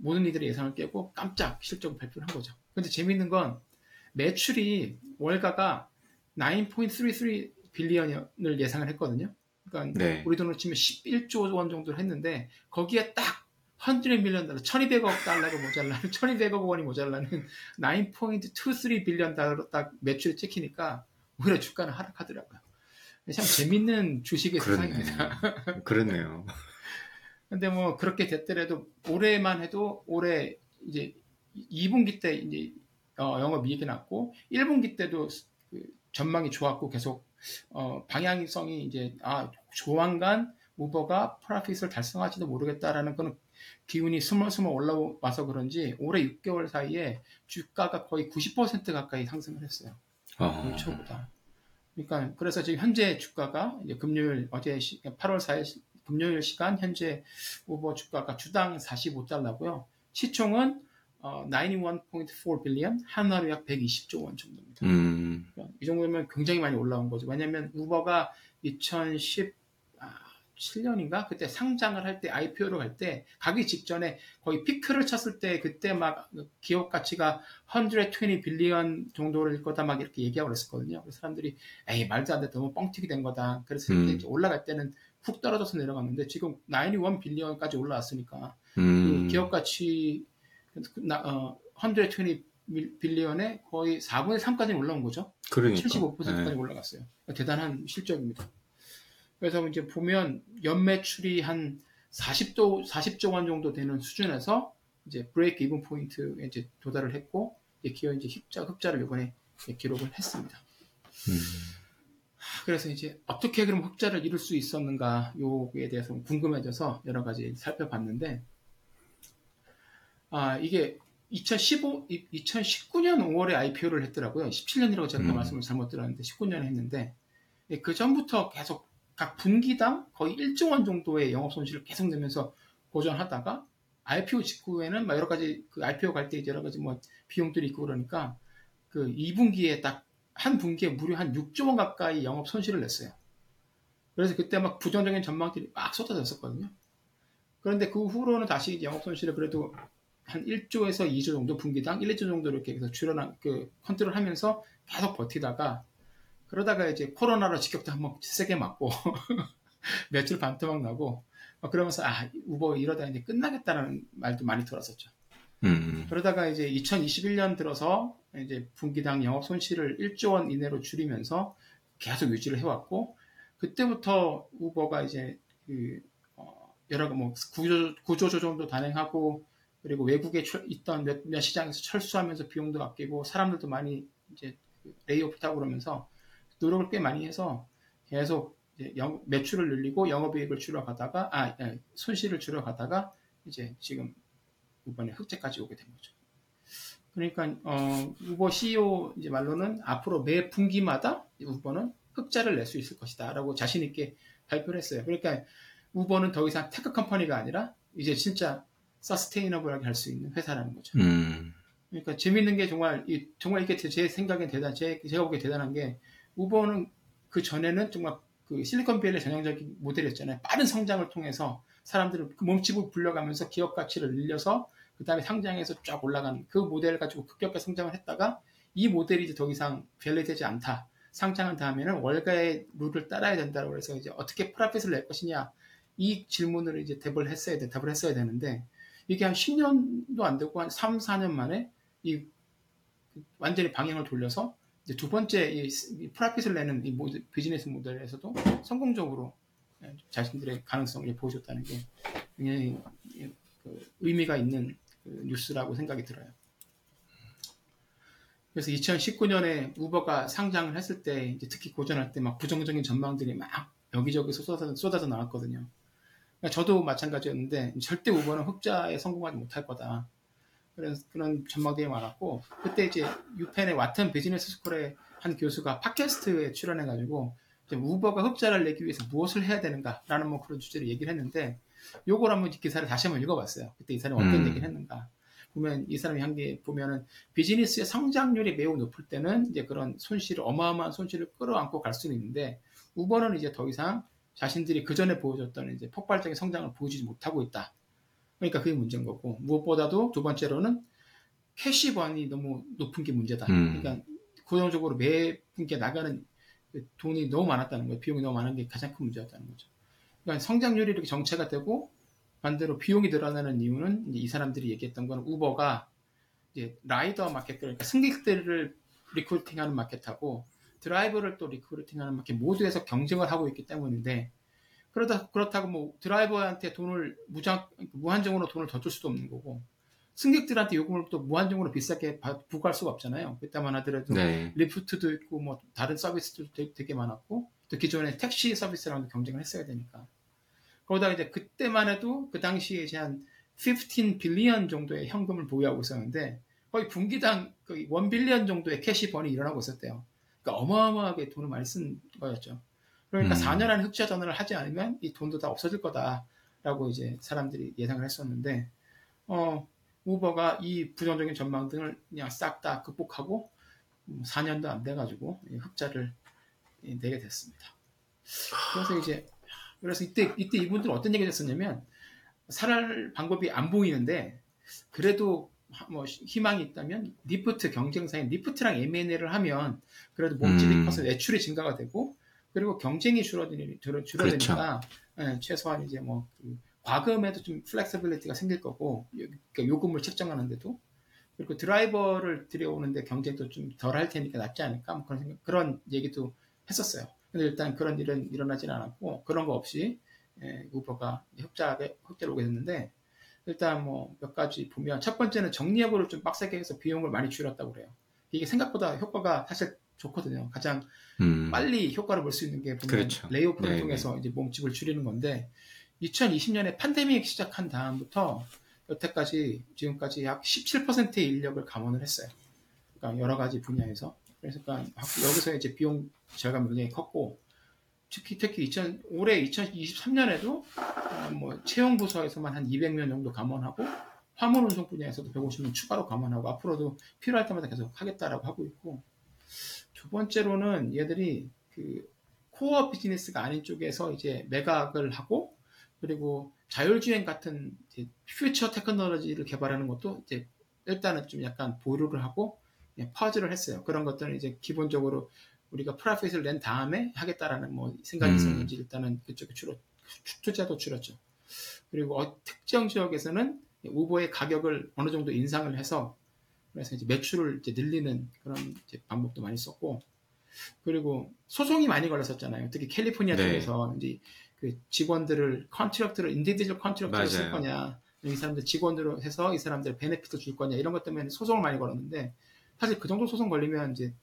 뭐 모든 이들의 예상을 깨고 깜짝 실적 발표를 한 거죠. 근데 재밌는 건 매출이 월가가 9.33 빌리언을 예상을 했거든요. 그러니까 네. 우리 돈으로 치면 11조 원 정도를 했는데 거기에 딱 100 밀리언 달러, 1200억 달러가 모자라는, [laughs] 1200억 원이 모자라는 9.23 빌리언 달러로 딱 매출이 찍히니까 오히려 주가는 하락하더라고요. 참 재밌는 주식의 그렇네. 세상입니다. [laughs] 그렇네요. 근데 뭐 그렇게 됐더라도 올해만 해도 올해 이제 2분기 때 이제 어, 영업이익이 났고 1분기 때도 그 전망이 좋았고 계속 어, 방향성이 이제 아 조만간 우버가 프라핏을 달성할지도 모르겠다라는 그런 기운이 스멀스멀 올라와서 그런지 올해 6개월 사이에 주가가 거의 90% 가까이 상승을 했어요. 어. 올 초보다. 그러니까 그래서 지금 현재 주가가 이제 금요일 어제 시- 8월 4일 시- 금요일 시간 현재 우버 주가가 주당 45달러고요. 시총은 어, 91.4 빌리언 하나로 약 120조 원 정도입니다. 음. 이 정도면 굉장히 많이 올라온 거죠. 왜냐하면 우버가 2017년인가 그때 상장을 할 때 IPO를 할때 가기 직전에 거의 피크를 쳤을 때 그때 막 기업 가치가 120 빌리언 정도일 거다 막 이렇게 얘기하고 그랬었거든요. 그래서 사람들이 에이 말도 안 돼 너무 뻥튀기 된 거다. 그래서 음. 이제 올라갈 때는 훅 떨어져서 내려갔는데 지금 91 빌리언까지 올라왔으니까 음. 그 기업 가치 나- 어, 120 빌리언에 거의 4분의 3까지 올라온 거죠. 그러니까. 75%까지 네. 올라갔어요. 대단한 실적입니다. 그래서 이제 보면 연매출이 한 40조 40조 원 정도 되는 수준에서 이제 브레이크 이븐 포인트에 이제 도달을 했고 이제 기어 이제 흑자 흑자를 이번에 기록을 했습니다. 음. 그래서 이제 어떻게 그럼 흑자를 이룰 수 있었는가 요에 대해서 궁금해져서 여러 가지 살펴봤는데 아 이게 2015, 2019년 5월에 IPO를 했더라고요. 17년이라고 제가 음. 말씀을 잘못 들었는데 19년에 했는데 예, 그 전부터 계속 각 분기당 거의 1조 원 정도의 영업 손실을 계속 내면서 보전하다가 IPO 직후에는 막 여러 가지 그 IPO 갈 때 여러 가지 뭐 비용들이 있고 그러니까 그 2분기에 딱 한 분기에 무려 한 6조 원 가까이 영업 손실을 냈어요. 그래서 그때 막 부정적인 전망들이 막 쏟아졌었거든요. 그런데 그 후로는 다시 영업 손실을 그래도 한 1조에서 2조 정도 분기당 1, 2조 정도 이렇게 해서 줄여나 그 컨트롤 하면서 계속 버티다가 그러다가 이제 코로나로 직격탄 한번 세게 맞고 [laughs] 매출 반토막 나고 그러면서 아 우버 이러다 이제 끝나겠다는 말도 많이 들었었죠. 음. 그러다가 이제 2021년 들어서 이제 분기당 영업 손실을 1조 원 이내로 줄이면서 계속 유지를 해왔고 그때부터 우버가 이제 그 어, 여러 뭐 구조 구조 조정도 단행하고 그리고 외국에 있던 몇, 몇 시장에서 철수하면서 비용도 아끼고 사람들도 많이 이제 그 레이오프하고 그러면서 노력을 꽤 많이 해서 계속 영, 매출을 늘리고 영업이익을 줄여가다가 아 예, 손실을 줄여가다가 이제 지금 이번에 흑자까지 오게 된 거죠. 그러니까 어, 우버 CEO 이제 말로는 앞으로 매 분기마다 우버는 흑자를 낼 수 있을 것이다라고 자신 있게 발표를 했어요. 그러니까 우버는 더 이상 tech company가 아니라 이제 진짜 sustainable하게 할 수 있는 회사라는 거죠. 음. 그러니까 재밌는 게 정말 이, 정말 이게 제 생각엔 대단 제 제가 보기에 대단한 게 우버는 그 전에는 정말 그 실리콘밸리 전형적인 모델이었잖아요. 빠른 성장을 통해서 사람들을 그 몸집을 불려가면서 기업 가치를 늘려서 그 다음에 상장해서 쫙 올라간 그 모델을 가지고 급격하게 성장을 했다가 이 모델이 이제 더 이상 valid되지 않다. 상장한 다음에는 월가의 룰을 따라야 된다고 해서 이제 어떻게 profit을 낼 것이냐 이 질문을 이제 답을 했어야 돼, 답을 했어야 되는데 이게 한 10년도 안 되고 한 3, 4년 만에 이 완전히 방향을 돌려서 이제 두 번째 이 프라핏을 내는 이 모드, 비즈니스 모델에서도 성공적으로 자신들의 가능성을 보여줬다는 게 굉장히 그 의미가 있는 그 뉴스라고 생각이 들어요. 그래서 2019년에 우버가 상장을 했을 때 특히 고전할 때 막 부정적인 전망들이 막 여기저기서 쏟아져, 쏟아져 나왔거든요. 그러니까 저도 마찬가지였는데 절대 우버는 흑자에 성공하지 못할 거다. 그런 그런 전망들이 많았고 그때 이제 유펜의 와튼 비즈니스 스쿨의 한 교수가 팟캐스트에 출연해가지고 우버가 흑자를 내기 위해서 무엇을 해야 되는가라는 뭐 그런 주제를 얘기를 했는데 요걸 한번 기사를 다시 한번 읽어봤어요. 그때 이 사람이 어떤 음. 얘기를 했는가. 보면 이 사람이 한 게 보면은 비즈니스의 성장률이 매우 높을 때는 이제 그런 손실을 어마어마한 손실을 끌어안고 갈 수는 있는데 우버는 이제 더 이상 자신들이 그 전에 보여줬던 이제 폭발적인 성장을 보여주지 못하고 있다. 그러니까 그게 문제인 거고 무엇보다도 두 번째로는 cash burn이 너무 높은 게 문제다. 음. 그러니까 고정적으로 매 분기 나가는 돈이 너무 많았다는 거예요. 비용이 너무 많은 게 가장 큰 문제였다는 거죠. 그러니까 성장률이 이렇게 정체가 되고 반대로 비용이 늘어나는 이유는 이 사람들이 얘기했던 건 우버가 이제 rider market 그러니까 승객들을 recruiting하는 market하고 드라이버를 또 recruiting하는 market 모두에서 경쟁을 하고 있기 때문인데 그러다 그렇다고 뭐 드라이버한테 돈을 무장 무한정으로 돈을 더 줄 수도 없는 거고 승객들한테 요금을 또 무한정으로 비싸게 부과할 수가 없잖아요. 그때만 하더라도 네. 리프트도 있고 뭐 다른 서비스도 되게 많았고 또 기존의 택시 서비스랑도 경쟁을 했어야 되니까. 거기다 이제 그때만 해도 그 당시에 이제 한 15 billion 정도의 현금을 보유하고 있었는데 거의 분기당 거의 1 billion 정도의 cash burn이 일어나고 있었대요. 그러니까 어마어마하게 돈을 많이 쓴 거였죠. 그러니까 음. 4년 안에 흑자 전환을 하지 않으면 이 돈도 다 없어질 거다라고 이제 사람들이 예상을 했었는데 어 우버가 이 부정적인 전망 등을 그냥 싹 다 극복하고 4년도 안 돼가지고 흑자를 내게 됐습니다. 그래서 이제 그래서 이때 이때 이분들은 어떤 얘기를 했었냐면 살할 방법이 안 보이는데 그래도 뭐 희망이 있다면 리프트 경쟁사인 리프트랑 M&A를 하면 그래도 몸집이 음. 커서 매출이 증가가 되고 그리고 경쟁이 줄어드니, 줄어드니까 그렇죠. 예, 최소한 이제 뭐 그 과금에도 좀 flexibility가 생길 거고 그러니까 요금을 책정하는데도 그리고 드라이버를 들여오는데 경쟁도 좀 덜 할 테니까 낫지 않을까 뭐 그런 생각, 그런 얘기도 했었어요. 근데 일단 그런 일은 일어나지는 않았고 그런 거 없이 예, 우버가 흑자에 흑자로 오게 됐는데 일단 뭐 몇 가지 보면 첫 번째는 정리해고를 좀 빡세게 해서 비용을 많이 줄였다고 그래요. 이게 생각보다 효과가 사실 좋거든요. 가장 음. 빨리 효과를 볼 수 있는 게 보면 그렇죠. 레이오프를 네, 통해서 네. 이제 몸집을 줄이는 건데 2020년에 팬데믹 시작한 다음부터 여태까지 지금까지 약 17%의 인력을 감원을 했어요. 그러니까 여러 가지 분야에서 그래서 그러니까 여기서 이제 비용 절감이 굉장히 컸고 특히 특히 2000, 올해 2023년에도 어, 뭐 채용 부서에서만 한 200명 정도 감원하고 화물 운송 분야에서도 150명 추가로 감원하고 앞으로도 필요할 때마다 계속 하겠다라고 하고 있고 두 번째로는 얘들이 그 코어 비즈니스가 아닌 쪽에서 이제 매각을 하고 그리고 자율주행 같은 퓨처 테크놀로지를 개발하는 것도 이제 일단은 좀 약간 보류를 하고 예, pause를 했어요. 그런 것들은 이제 기본적으로 우리가 profit을 낸 다음에 하겠다라는 뭐 생각이 음. 있었는지 일단은 그쪽에 줄어 투자도 줄었죠. 그리고 어, 특정 지역에서는 우버의 가격을 어느 정도 인상을 해서 그래서 이제 매출을 이제 늘리는 그런 이제 방법도 많이 썼고 그리고 소송이 많이 걸렸었잖아요. 특히 캘리포니아 네. 쪽에서 이제 그 직원들을 contract를 individual contract를 쓸. 거냐 이 사람들 직원으로 해서 이 사람들 benefit을 줄 거냐 이런 것 때문에 소송을 많이 걸었는데 사실 그 정도 소송 걸리면 이제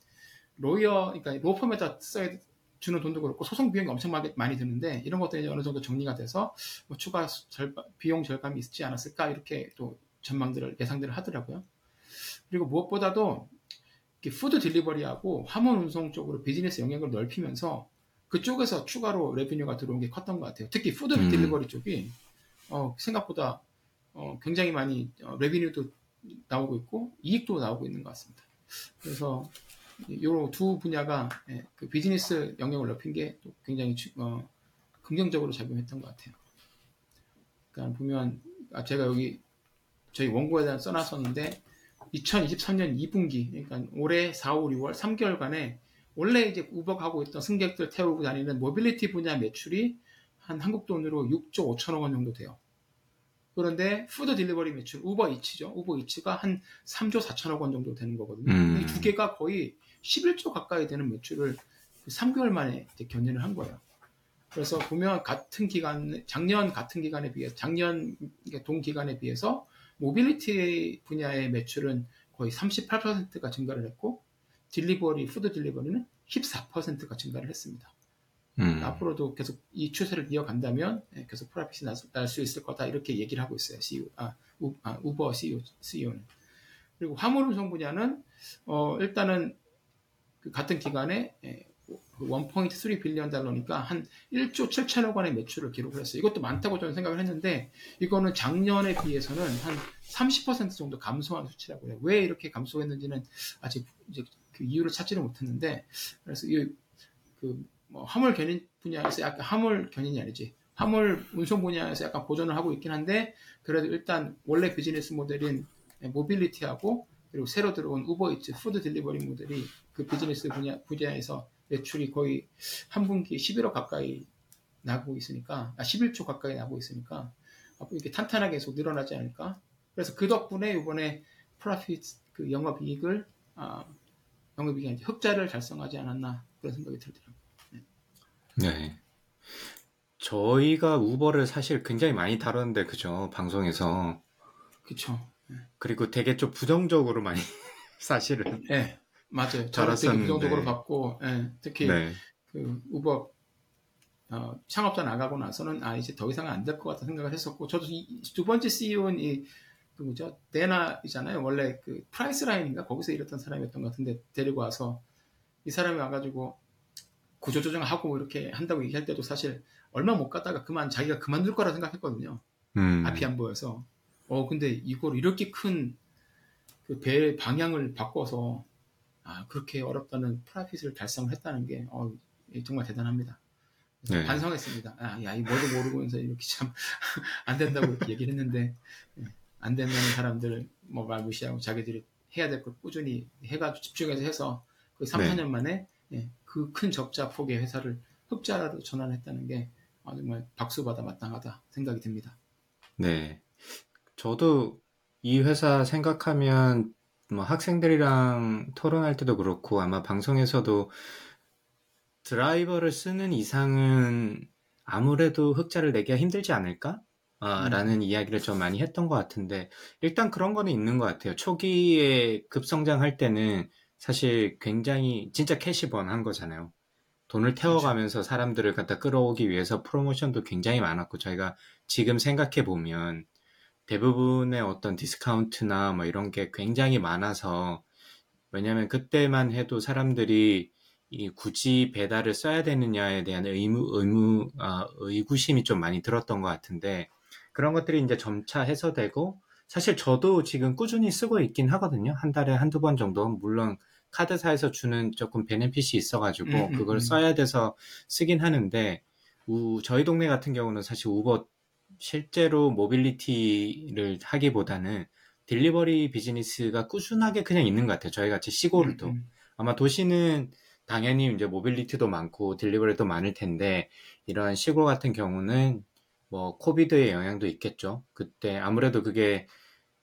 lawyer 그러니까 로펌에다 써야 주는 돈도 그렇고 소송 비용이 엄청 많이, 드는데 이런 것들이 이제 어느 정도 정리가 돼서 뭐 추가 절, 비용 절감이 있지 않았을까 이렇게 또 전망들을 예상들을 하더라고요. 그리고 무엇보다도 이렇게 food delivery하고 화물 운송 쪽으로 비즈니스 영역을 넓히면서 그쪽에서 추가로 revenue가 들어온 게 컸던 것 같아요. 특히 food 음. delivery 쪽이 어, 생각보다 어, 굉장히 많이 어, 레비뉴도 나오고 있고 이익도 나오고 있는 것 같습니다. 그래서 요두 분야가 예, 그 비즈니스 영역을 넓힌 게또 굉장히 주- 어, 긍정적으로 작용했던 것 같아요. 그러니까 보면 아, 제가 여기 저희 원고에 대한 써놨었는데 2023년 2분기 그러니까 올해 4, 5, 6월 3개월간에 원래 이제 우버가 하고 있던 승객들 태우고 다니는 모빌리티 분야 매출이 한 한국 돈으로 6조 5천억 원 정도 돼요. 그런데 food delivery 매출 우버 이츠죠. 우버 이츠가 한 3조 4천억 원 정도 되는 거거든요. 음. 이 두 개가 거의 11조 가까이 되는 매출을 3개월 만에 견인을 한 거예요. 그래서 보면 같은 기간, 작년 같은 기간에 비해, 작년 동 기간에 비해서 모빌리티 분야의 매출은 거의 38%가 증가를 했고, delivery, food delivery는 14%가 증가를 했습니다. 음. 앞으로도 계속 이 추세를 이어간다면 예, 계속 프라핏이 날 수 있을 거다 이렇게 얘기를 하고 있어요. CEO, 아, 우, 아, 우버 CEO, CEO는. 그리고 화물 운송 분야는 어, 일단은 그 같은 기간에 예, 그1.3 빌리언 달러니까 한 1조 7천억 원의 매출을 기록을 했어요. 이것도 많다고 저는 생각을 했는데 이거는 작년에 비해서는 한 30% 정도 감소한 수치라고 해요. 왜 이렇게 감소했는지는 아직 이제 그 이유를 찾지를 못했는데 그래서 이 그 화물 견인 분야에서 약간 화물 견인이 아니지 화물 운송 분야에서 약간 보존을 하고 있긴 한데 그래도 일단 원래 비즈니스 모델인 mobility하고 그리고 새로 들어온 우버이츠 food delivery 모델이 그 비즈니스 분야 분야에서 매출이 거의 한 분기에 11억 가까이 나고 있으니까 아 11조 가까이 나고 있으니까 이렇게 탄탄하게 계속 늘어나지 않을까 그래서 그 덕분에 이번에 프라핏 그 영업이익을 아 영업이익이 흑자를 달성하지 않았나 그런 생각이 들더라고요. 네. 저희가 우버를 사실 굉장히 많이 다뤘는데, 그죠? 방송에서. 그쵸. 그리고 되게 좀 부정적으로 많이, [laughs] 사실은. 예, 네, 맞아요. 저는 되게. 부정적으로 봤고, 예, 특히 네. 그 우버 어, 창업자 나가고 나서는 아 이제 더 이상은 안될 것 같다 생각을 했었고 저도 이, 두 번째 CEO는 이 누구죠 데나이잖아요 원래 그 프라이스 라인인가 거기서 일했던 사람이었던 것 같은데 데리고 와서 이 사람이 와가지고 구조 조정하고 이렇게 한다고 얘기할 때도 사실 얼마 못 갔다가 그만 자기가 그만둘 거라 생각했거든요 음. 앞이 안 보여서 어 근데 이걸 이렇게 큰 그 배 방향을 바꿔서 아 그렇게 어렵다는 profit을 달성을 했다는 게 어, 정말 대단합니다. 네. 반성했습니다. 아, 야, 이 뭐도 모르면서 이렇게 참 [laughs] 안 된다고 이렇게 얘기를 했는데 예, 안 된다는 사람들 뭐 말 무시하고 자기들이 해야 될 걸 꾸준히 해가지고 집중해서 해서 거의 3, 네. 4년 만에 그 큰 적자 폭의 회사를 흑자로 전환했다는 게 아, 정말 박수받아 마땅하다 생각이 듭니다. 네. 저도 이 회사 생각하면 뭐 학생들이랑 토론할 때도 그렇고 아마 방송에서도 드라이버를 쓰는 이상은 아무래도 흑자를 내기가 힘들지 않을까? 아, 음. 라는 이야기를 좀 많이 했던 것 같은데 일단 그런 거는 있는 것 같아요. 초기에 급성장할 때는 사실 굉장히 진짜 cash burn 한 거잖아요. 돈을 태워가면서 사람들을 갖다 끌어오기 위해서 프로모션도 굉장히 많았고 저희가 지금 생각해 보면 대부분의 어떤 디스카운트나 뭐 이런 게 굉장히 많아서 왜냐면 그때만 해도 사람들이 이 굳이 배달을 써야 되느냐에 대한 의무, 의무, 아, 의구심이 좀 많이 들었던 것 같은데 그런 것들이 이제 점차 해소되고 사실 저도 지금 꾸준히 쓰고 있긴 하거든요. 한 달에 한두 번 정도. 물론 카드사에서 주는 조금 benefit이 있어가지고 음, 음, 그걸 음. 써야 돼서 쓰긴 하는데 우, 저희 동네 같은 경우는 사실 우버 실제로 mobility를 하기보다는 delivery 비즈니스가 꾸준하게 그냥 있는 것 같아요. 저희 같이 시골도. 음. 아마 도시는 당연히 이제 mobility도 많고 delivery도 많을 텐데 이런 시골 같은 경우는 뭐 COVID의 영향도 있겠죠. 그때 아무래도 그게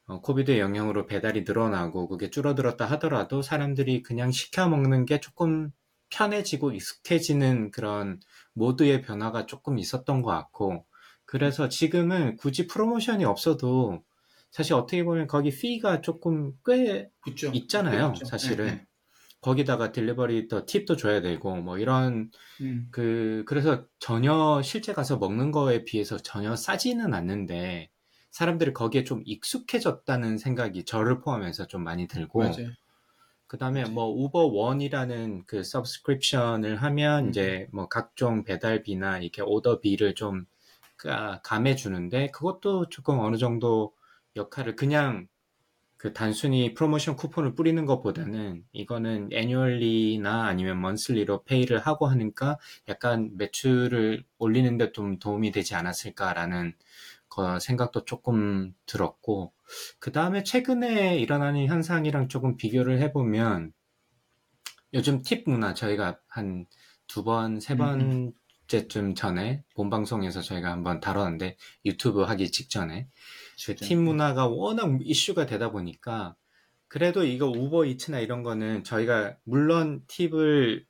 어, COVID의 영향으로 배달이 늘어나고 그게 줄어들었다 하더라도 사람들이 그냥 시켜 먹는 게 조금 편해지고 익숙해지는 그런 모드의 변화가 조금 있었던 것 같고 그래서 지금은 굳이 프로모션이 없어도 사실 어떻게 보면 거기 fee가 조금 꽤 그쵸. 있잖아요, 그쵸. 사실은. 네, 거기다가 delivery 더 팁도 줘야 되고 뭐 이런 네. 음. 그 그래서 전혀 실제 가서 먹는 거에 비해서 전혀 싸지는 않는데 사람들이 거기에 좀 익숙해졌다는 생각이 저를 포함해서 좀 많이 들고 맞아요. 그다음에 맞아요. 뭐 우버 원이라는 그 subscription을 하면 음. 이제 뭐 각종 배달비나 이렇게 오더비를 좀 가- 감해 주는데 그것도 조금 어느 정도 역할을 그냥 그 단순히 프로모션 쿠폰을 뿌리는 것보다는 이거는 애뉴얼리나 아니면 먼슬리로 페이를 하고 하니까 약간 매출을 올리는데 좀 도움이 되지 않았을까라는 거 생각도 조금 들었고 그 다음에 최근에 일어나는 현상이랑 조금 비교를 해보면 요즘 팁 문화 저희가 한 두 번, 세 음, 번째쯤 전에 본 방송에서 저희가 한번 다뤘는데 유튜브 하기 직전에 그. 팁 문화가 워낙 이슈가 되다 보니까 그래도 이거 우버 이츠나 이런 거는 저희가 물론 팁을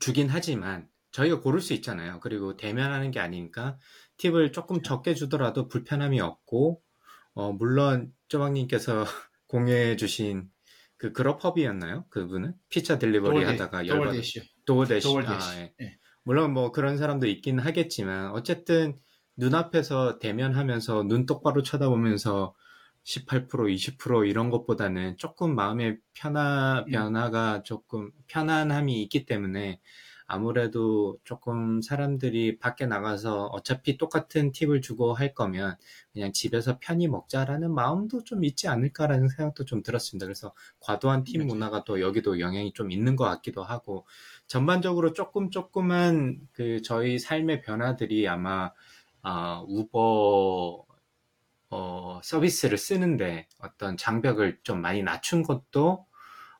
주긴 하지만 저희가 고를 수 있잖아요. 그리고 대면하는 게 아니니까 팁을 조금 적게 주더라도 불편함이 없고 어, 물론 쪼박님께서 [laughs] 공유해 주신 그 그러펍이었나요? 그분은 피자 딜리버리 도어데- 하다가 열받아 도어데시요. 도어대시 도어데시. 아, 예. 예. 물론 뭐 그런 사람도 있긴 하겠지만 어쨌든 눈앞에서 대면하면서 눈 똑바로 쳐다보면서 18% 20% 이런 것보다는 조금 마음의 편화 음. 변화가 조금 편안함이 있기 때문에 아무래도 조금 사람들이 밖에 나가서 어차피 똑같은 팁을 주고 할 거면 그냥 집에서 편히 먹자라는 마음도 좀 있지 않을까라는 생각도 좀 들었습니다. 그래서 과도한 팁. 문화가 또 여기도 영향이 좀 있는 것 같기도 하고 전반적으로 조금 조금한 그 저희 삶의 변화들이 아마 아, 우버 어, 서비스를 쓰는데 어떤 장벽을 좀 많이 낮춘 것도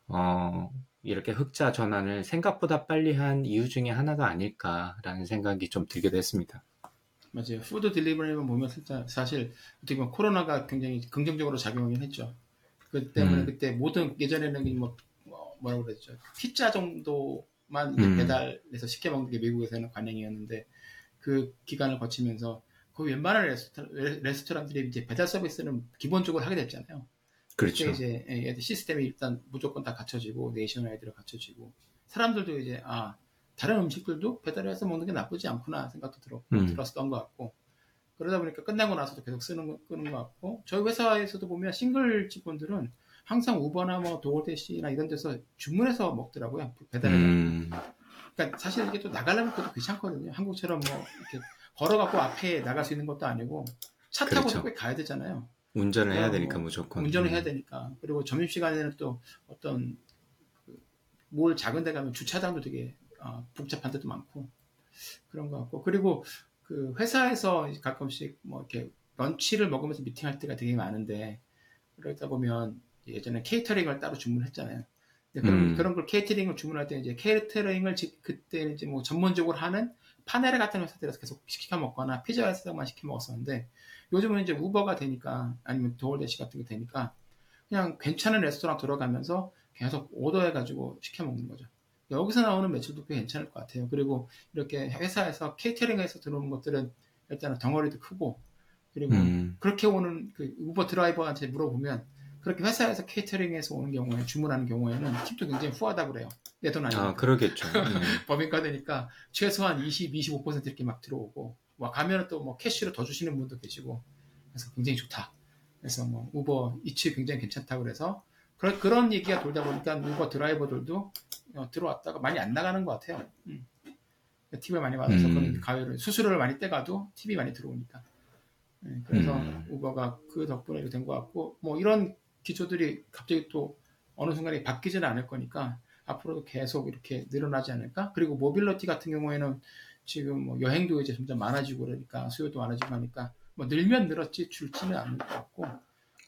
어, 이렇게 흑자 전환을 생각보다 빨리 한 이유 중에 하나가 아닐까라는 생각이 좀 들기도 했습니다. 맞아요. food delivery만 보면 진짜 사실 어떻게 보면 코로나가 굉장히 긍정적으로 작용하긴 했죠. 그 때문에 음. 그때 모든 예전에는 뭐, 뭐 뭐라고 그랬죠. 피자 정도만 음. 배달해서 시켜 먹는 게 미국에서는 관행이었는데 그 기간을 거치면서 거의 웬만한 레스토랑, 레스토랑들이 이제 배달 서비스는 기본적으로 하게 됐잖아요. 그렇죠. 이제 예, 시스템이 일단 무조건 다 갖춰지고 네이션와이드로 갖춰지고 사람들도 이제 아 다른 음식들도 배달해서 먹는 게 나쁘지 않구나 생각도 들었, 음. 들었던 것 같고 그러다 보니까 끝나고 나서도 계속 쓰는 거, 끄는 것 같고 저희 회사에서도 보면 싱글 직원들은 항상 우버나 뭐 도어대시나 이런 데서 주문해서 먹더라고요 배달을 음, 그러니까 사실 이게 또 나가려면 또 귀찮거든요 한국처럼 뭐 이렇게 걸어갖고 앞에 나갈 수 있는 것도 아니고 차 타고 그렇죠. 꽤 가야 되잖아요 운전을 해야 되니까 뭐 무조건. 운전을 음. 해야 되니까. 그리고 점심 시간에는 또 어떤 그몰 작은 데 가면 주차장도 되게 어, 복잡한 데도 많고 그런 것 같고. 그리고 그 회사에서 가끔씩 뭐 이렇게 런치를 먹으면서 미팅할 때가 되게 많은데 그러다 보면 예전에 케이터링을 따로 주문했잖아요. 그런, 음. 그런 걸 케이터링을 주문할 때 이제 케이터링을 지- 그때 이제 뭐 전문적으로 하는 파네르 같은 회사들에서 계속 시켜 먹거나 피자 회사만 시켜 먹었었는데 요즘은 이제 우버가 되니까 아니면 도어대시 같은 게 되니까 그냥 괜찮은 레스토랑 들어가면서 계속 오더해가지고 시켜 먹는 거죠. 여기서 나오는 매출도 꽤 괜찮을 것 같아요. 그리고 이렇게 회사에서 케이터링에서 들어오는 것들은 일단은 덩어리도 크고 그리고 음, 그렇게 오는 그 우버 드라이버한테 물어보면 그렇게 회사에서 케이터링에서 오는 경우에 주문하는 경우에는 팁도 굉장히 후하다고 그래요. 내 돈 아니니까. 아, 그러겠죠. [laughs] 네. 법인카 되니까 최소한 20, 25% 이렇게 막 들어오고 와 가면은 또 뭐 캐시로 더 주시는 분도 계시고 그래서 굉장히 좋다. 그래서 뭐 우버 이츠 굉장히 괜찮다 그래서 그런 그런 얘기가 돌다 보니까 우버 드라이버들도 어, 들어왔다가 많이 안 나가는 것 같아요. 음. 팁을 많이 받아서 음. 그런 가요를 수수료를 많이 떼가도 팁이 많이 들어오니까. 네, 그래서 음. 우버가 그 덕분에 이렇게 된것 같고 뭐 이런 기초들이 갑자기 또 어느 순간에 바뀌지는 않을 거니까 앞으로도 계속 이렇게 늘어나지 않을까? 그리고 모빌러티 같은 경우에는 지금 뭐 여행도 이제 점점 많아지고 그러니까 수요도 많아지고 하니까 뭐 늘면 늘었지 줄지는 않을 것 같고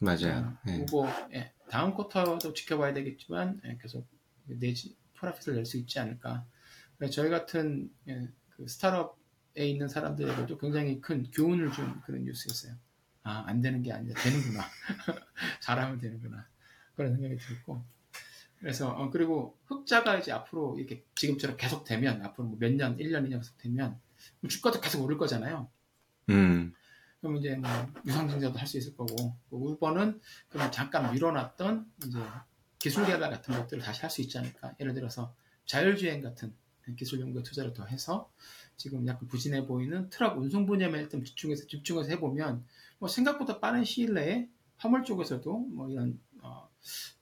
맞아요. 예. 뭐 예, 다음 쿼터도 지켜봐야 되겠지만 예, 계속 내지 프로핏을 낼 수 있지 않을까. 저희 같은 예, 그 스타트업에 있는 사람들에게도 굉장히 큰 교훈을 준 그런 뉴스였어요. 아, 안 되는 게 아니라 되는구나. [laughs] 잘하면 되는구나. 그런 생각이 들고. 그래서, 어, 그리고 흑자가 이제 앞으로 이렇게 지금처럼 계속 되면, 앞으로 뭐 몇 년, 1년, 2년 계속 되면, 주가도 계속 오를 거잖아요. 음, 그럼 이제 뭐 유상증자도 할 수 있을 거고, 그 우버는 그럼 잠깐 미뤄놨던 이제 기술 개발 같은 것들을 다시 할 수 있지 않을까. 예를 들어서 자율주행 같은 기술 연구에 투자를 더 해서 지금 약간 부진해 보이는 트럭 운송 분야에 일단 집중해서 집중해서 해보면 뭐 생각보다 빠른 시일 내에 화물 쪽에서도 뭐 이런 어,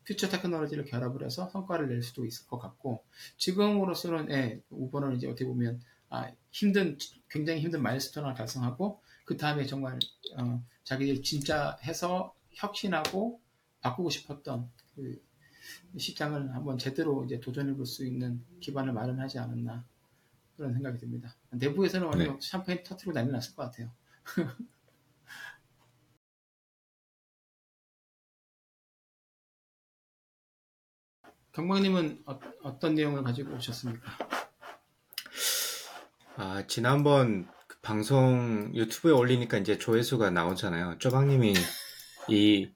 퓨처 테크놀로지를 결합을 해서 성과를 낼 수도 있을 것 같고 지금으로서는 예, 우버는 이제 어떻게 보면 아, 힘든 굉장히 힘든 마일스톤을 달성하고 그 다음에 정말 어, 자기들 진짜 해서 혁신하고 바꾸고 싶었던 그 시장을 한번 제대로 이제 도전해 볼 수 있는 기반을 마련하지 않았나 그런 생각이 듭니다. 내부에서는 완전 네. 샴페인 터트리고 난리 났을 것 같아요. [laughs] 경광님은 어, 떤 내용을 가지고 오셨습니까? 아, 지난번 그 방송 유튜브에 올리니까 이제 조회수가 나오잖아요. 쪼박님이 이,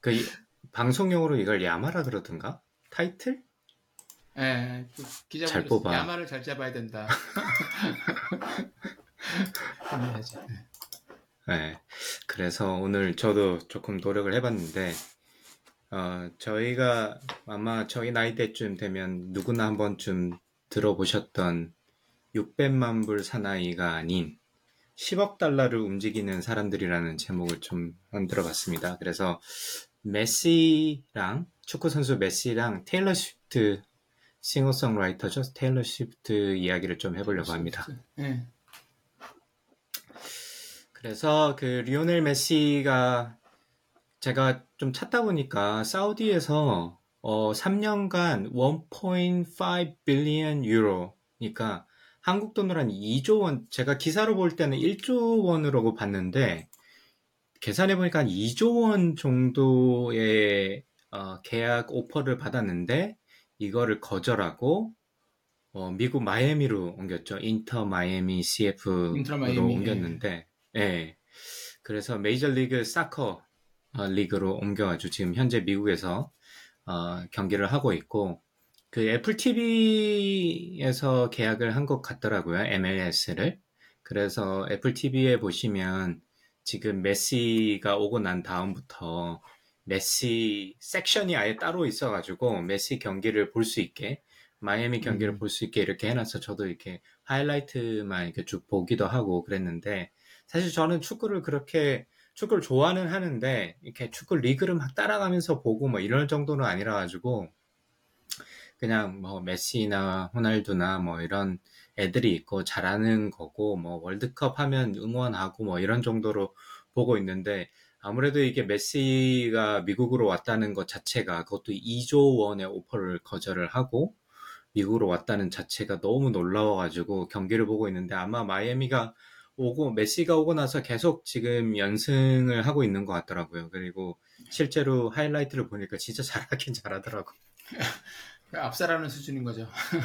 그, 이- 방송용으로 이걸 야마라 그러던가? 타이틀? 예, 그잘 기자분들 뽑아. 야마를 잘 잡아야 된다. [laughs] 네. 그래서 오늘 저도 조금 노력을 해봤는데, 어, 저희가 아마 저희 나이 대쯤 되면 누구나 한 번쯤 들어보셨던 600만 불 사나이가 아닌 10억 달러를 움직이는 사람들이라는 제목을 좀 만들어 봤습니다. 그래서 메시랑, 축구 선수 메시랑 테일러 스위프트 싱어송라이터죠. 테일러 스위프트 이야기를 좀 해보려고 합니다. 예. 그래서 그 리오넬 메시가 제가 좀 찾다 보니까 사우디에서 어 3년간 1.5 billion 유로니까 한국 돈으로 한 2조 원 제가 기사로 볼 때는 1조 원으로 봤는데 계산해 보니까 한 2조 원 정도의 어, 계약 오퍼를 받았는데 이거를 거절하고 어, 미국 마이애미로 옮겼죠. 인터 마이애미 CF로 인터 마이애미, 옮겼는데 예. 그래서 메이저리그 사커 어, 리그로 옮겨가지고 지금 현재 미국에서 어, 경기를 하고 있고 그 애플 TV에서 계약을 한 것 같더라고요. MLS를. 그래서 애플 TV에 보시면 지금 메시가 오고 난 다음부터 메시 섹션이 아예 따로 있어가지고 메시 경기를 볼 수 있게 마이애미 경기를 음. 볼수 있게 이렇게 해놔서 저도 이렇게 하이라이트만 이렇게 쭉 보기도 하고 그랬는데 사실 저는 축구를 그렇게 축구를 좋아는 하는데 이렇게 축구 리그를 막 따라가면서 보고 뭐 이럴 정도는 아니라 가지고 그냥 뭐 메시나 호날두나 뭐 이런 애들이 있고 잘하는 거고 뭐 월드컵 하면 응원하고 뭐 이런 정도로 보고 있는데 아무래도 이게 메시가 미국으로 왔다는 것 자체가 그것도 2조 원의 오퍼를 거절을 하고 미국으로 왔다는 자체가 너무 놀라워가지고 경기를 보고 있는데 아마 마이애미가 오고 메시가 오고 나서 계속 지금 연승을 하고 있는 것 같더라고요. 그리고 실제로 하이라이트를 보니까 진짜 잘하긴 잘하더라고. [laughs] 압살하는 수준인 거죠. [laughs]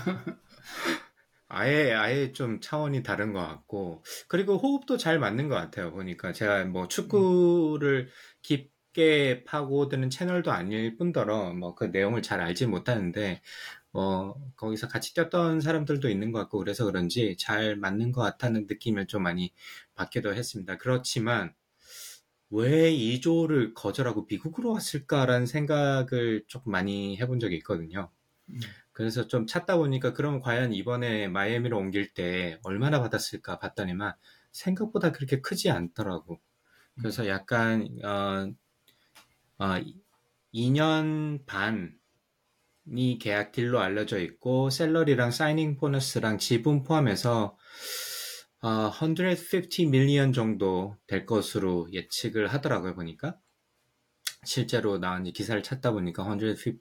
아예 아예 좀 차원이 다른 것 같고 그리고 호흡도 잘 맞는 것 같아요. 보니까 제가 뭐 축구를 깊게 파고드는 채널도 아닐 뿐더러 뭐 그 내용을 잘 알지 못하는데 뭐 거기서 같이 뛰었던 사람들도 있는 것 같고 그래서 그런지 잘 맞는 것 같다는 느낌을 좀 많이 받기도 했습니다. 그렇지만 왜 2조를 거절하고 미국으로 왔을까라는 생각을 조금 많이 해본 적이 있거든요. 음. 그래서 좀 찾다 보니까 그럼 과연 이번에 마이애미로 옮길 때 얼마나 받았을까 봤더니만 생각보다 그렇게 크지 않더라고. 그래서 약간 어, 어, 2년 반 이 계약 딜로 알려져 있고 셀러리랑 사이닝 보너스랑 지분 포함해서 어, 150 밀리언 정도 될 것으로 예측을 하더라고요 보니까. 실제로 나온 이 기사를 찾다 보니까 150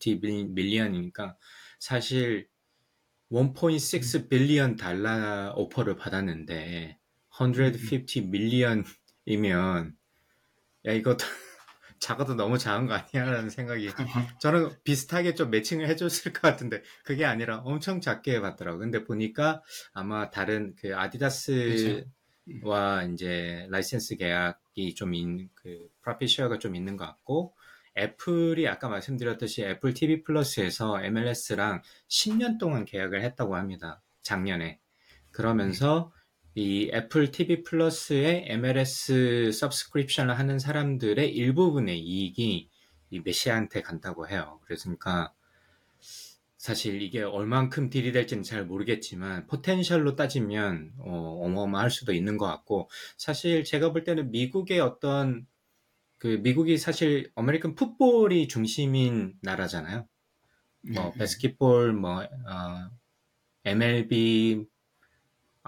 밀리언이니까 사실 1.6 빌리언 달러 오퍼를 받았는데 150 밀리언이면 야 이거 작아도 너무 작은 거 아니야라는 생각이 [laughs] 저는 비슷하게 좀 매칭을 해줬을 것 같은데 그게 아니라 엄청 작게 받더라고. 근데 보니까 아마 다른 그 아디다스와 그렇죠. 이제 라이센스 계약이 좀 있는 그 profit share가 좀 있는 것 같고 애플이 아까 말씀드렸듯이 애플 TV 플러스에서 MLS랑 10년 동안 계약을 했다고 합니다. 작년에. 그러면서 이 애플 TV 플러스의 MLS subscription을 하는 사람들의 일부분의 이익이 이 메시한테 간다고 해요. 그러니까 사실 이게 얼만큼 deal이 될지는 잘 모르겠지만 potential로 따지면 어마어마할 수도 있는 것 같고 사실 제가 볼 때는 미국의 어떤 그 미국이 사실 American football이 중심인 나라잖아요. 뭐 네, basketball, 뭐 어, MLB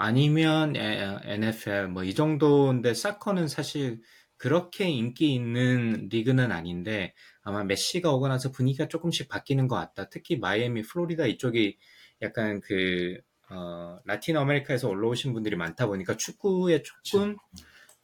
아니면 NFL 뭐 이 정도인데 soccer는 사실 그렇게 인기 있는 리그는 아닌데 아마 메시가 오고 나서 분위기가 조금씩 바뀌는 것 같다. 특히 마이애미, 플로리다 이쪽이 약간 그 어, 라틴 아메리카에서 올라오신 분들이 많다 보니까 축구에 조금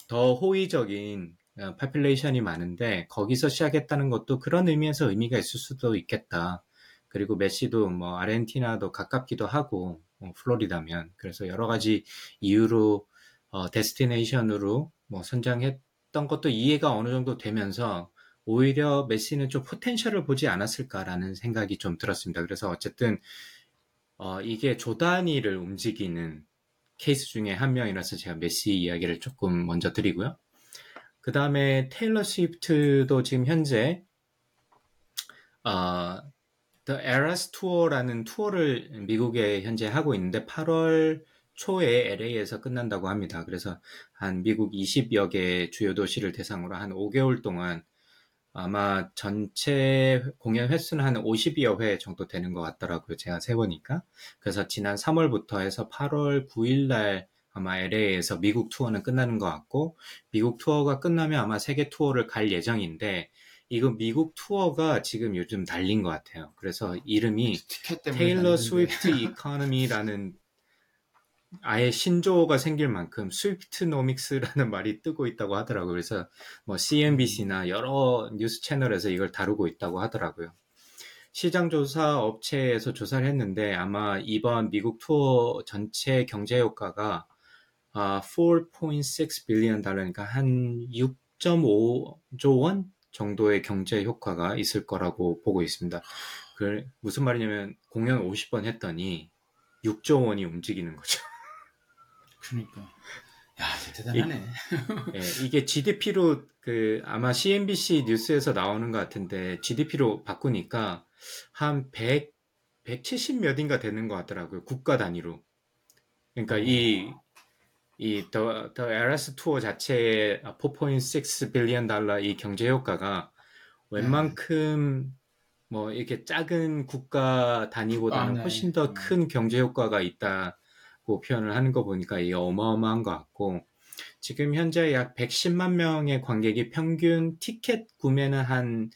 더 호의적인 어, population이 많은데 거기서 시작했다는 것도 그런 의미에서 의미가 있을 수도 있겠다. 그리고 메시도 뭐 아르헨티나도 가깝기도 하고 뭐 플로리다면 그래서 여러 가지 이유로 어, destination으로 뭐 선정했던 것도 이해가 어느 정도 되면서 오히려 메시는 좀 potential을 보지 않았을까라는 생각이 좀 들었습니다. 그래서 어쨌든 어, 이게 조단위를 움직이는 케이스 중에 한 명이라서 제가 메시 이야기를 조금 먼저 드리고요. 그 다음에 테일러 스위프트도 지금 현재 어, The Eras Tour라는 투어를 미국에 현재 하고 있는데 8월 초에 LA에서 끝난다고 합니다. 그래서 한 미국 20여 개 주요 도시를 대상으로 한 5개월 동안 아마 전체 공연 횟수는 한 50여 회 정도 되는 것 같더라고요. 제가 세보니까. 그래서 지난 3월부터 해서 8월 9일 날 아마 LA에서 미국 투어는 끝나는 것 같고, 미국 투어가 끝나면 아마 세계 투어를 갈 예정인데, 이거 미국 투어가 지금 요즘 난린 것 같아요. 그래서 이름이 테일러 스위프트 economy라는 아예 신조어가 생길 만큼 스위프트노믹스라는 [laughs] 말이 뜨고 있다고 하더라고요. 그래서 뭐 CNBC나 여러 뉴스 채널에서 이걸 다루고 있다고 하더라고요. 시장 조사 업체에서 조사를 했는데 아마 이번 미국 투어 전체 경제 효과가 4.6 빌리언 달러니까 한 6.5조 원 정도의 경제 효과가 있을 거라고 보고 있습니다. 그 무슨 말이냐면 공연 50번 했더니 6조 원이 움직이는 거죠. 그러니까. 야, 대단하네. 이, 예, 이게 GDP로 그 아마 CNBC 뉴스에서 나오는 것 같은데 GDP로 바꾸니까 한 100, 170 몇인가 되는 것 같더라고요. 국가 단위로. 그러니까 이 이 the, The Eras Tour 자체의 4.6 billion 달러 이 경제 효과가 웬만큼 뭐 이렇게 작은 국가 단위보다는 아, 네. 훨씬 더큰 음. 경제 효과가 있다고 표현을 하는 거 보니까 이게 어마어마한 것 같고 지금 현재 약 110만 명의 관객이 평균 티켓 구매는 한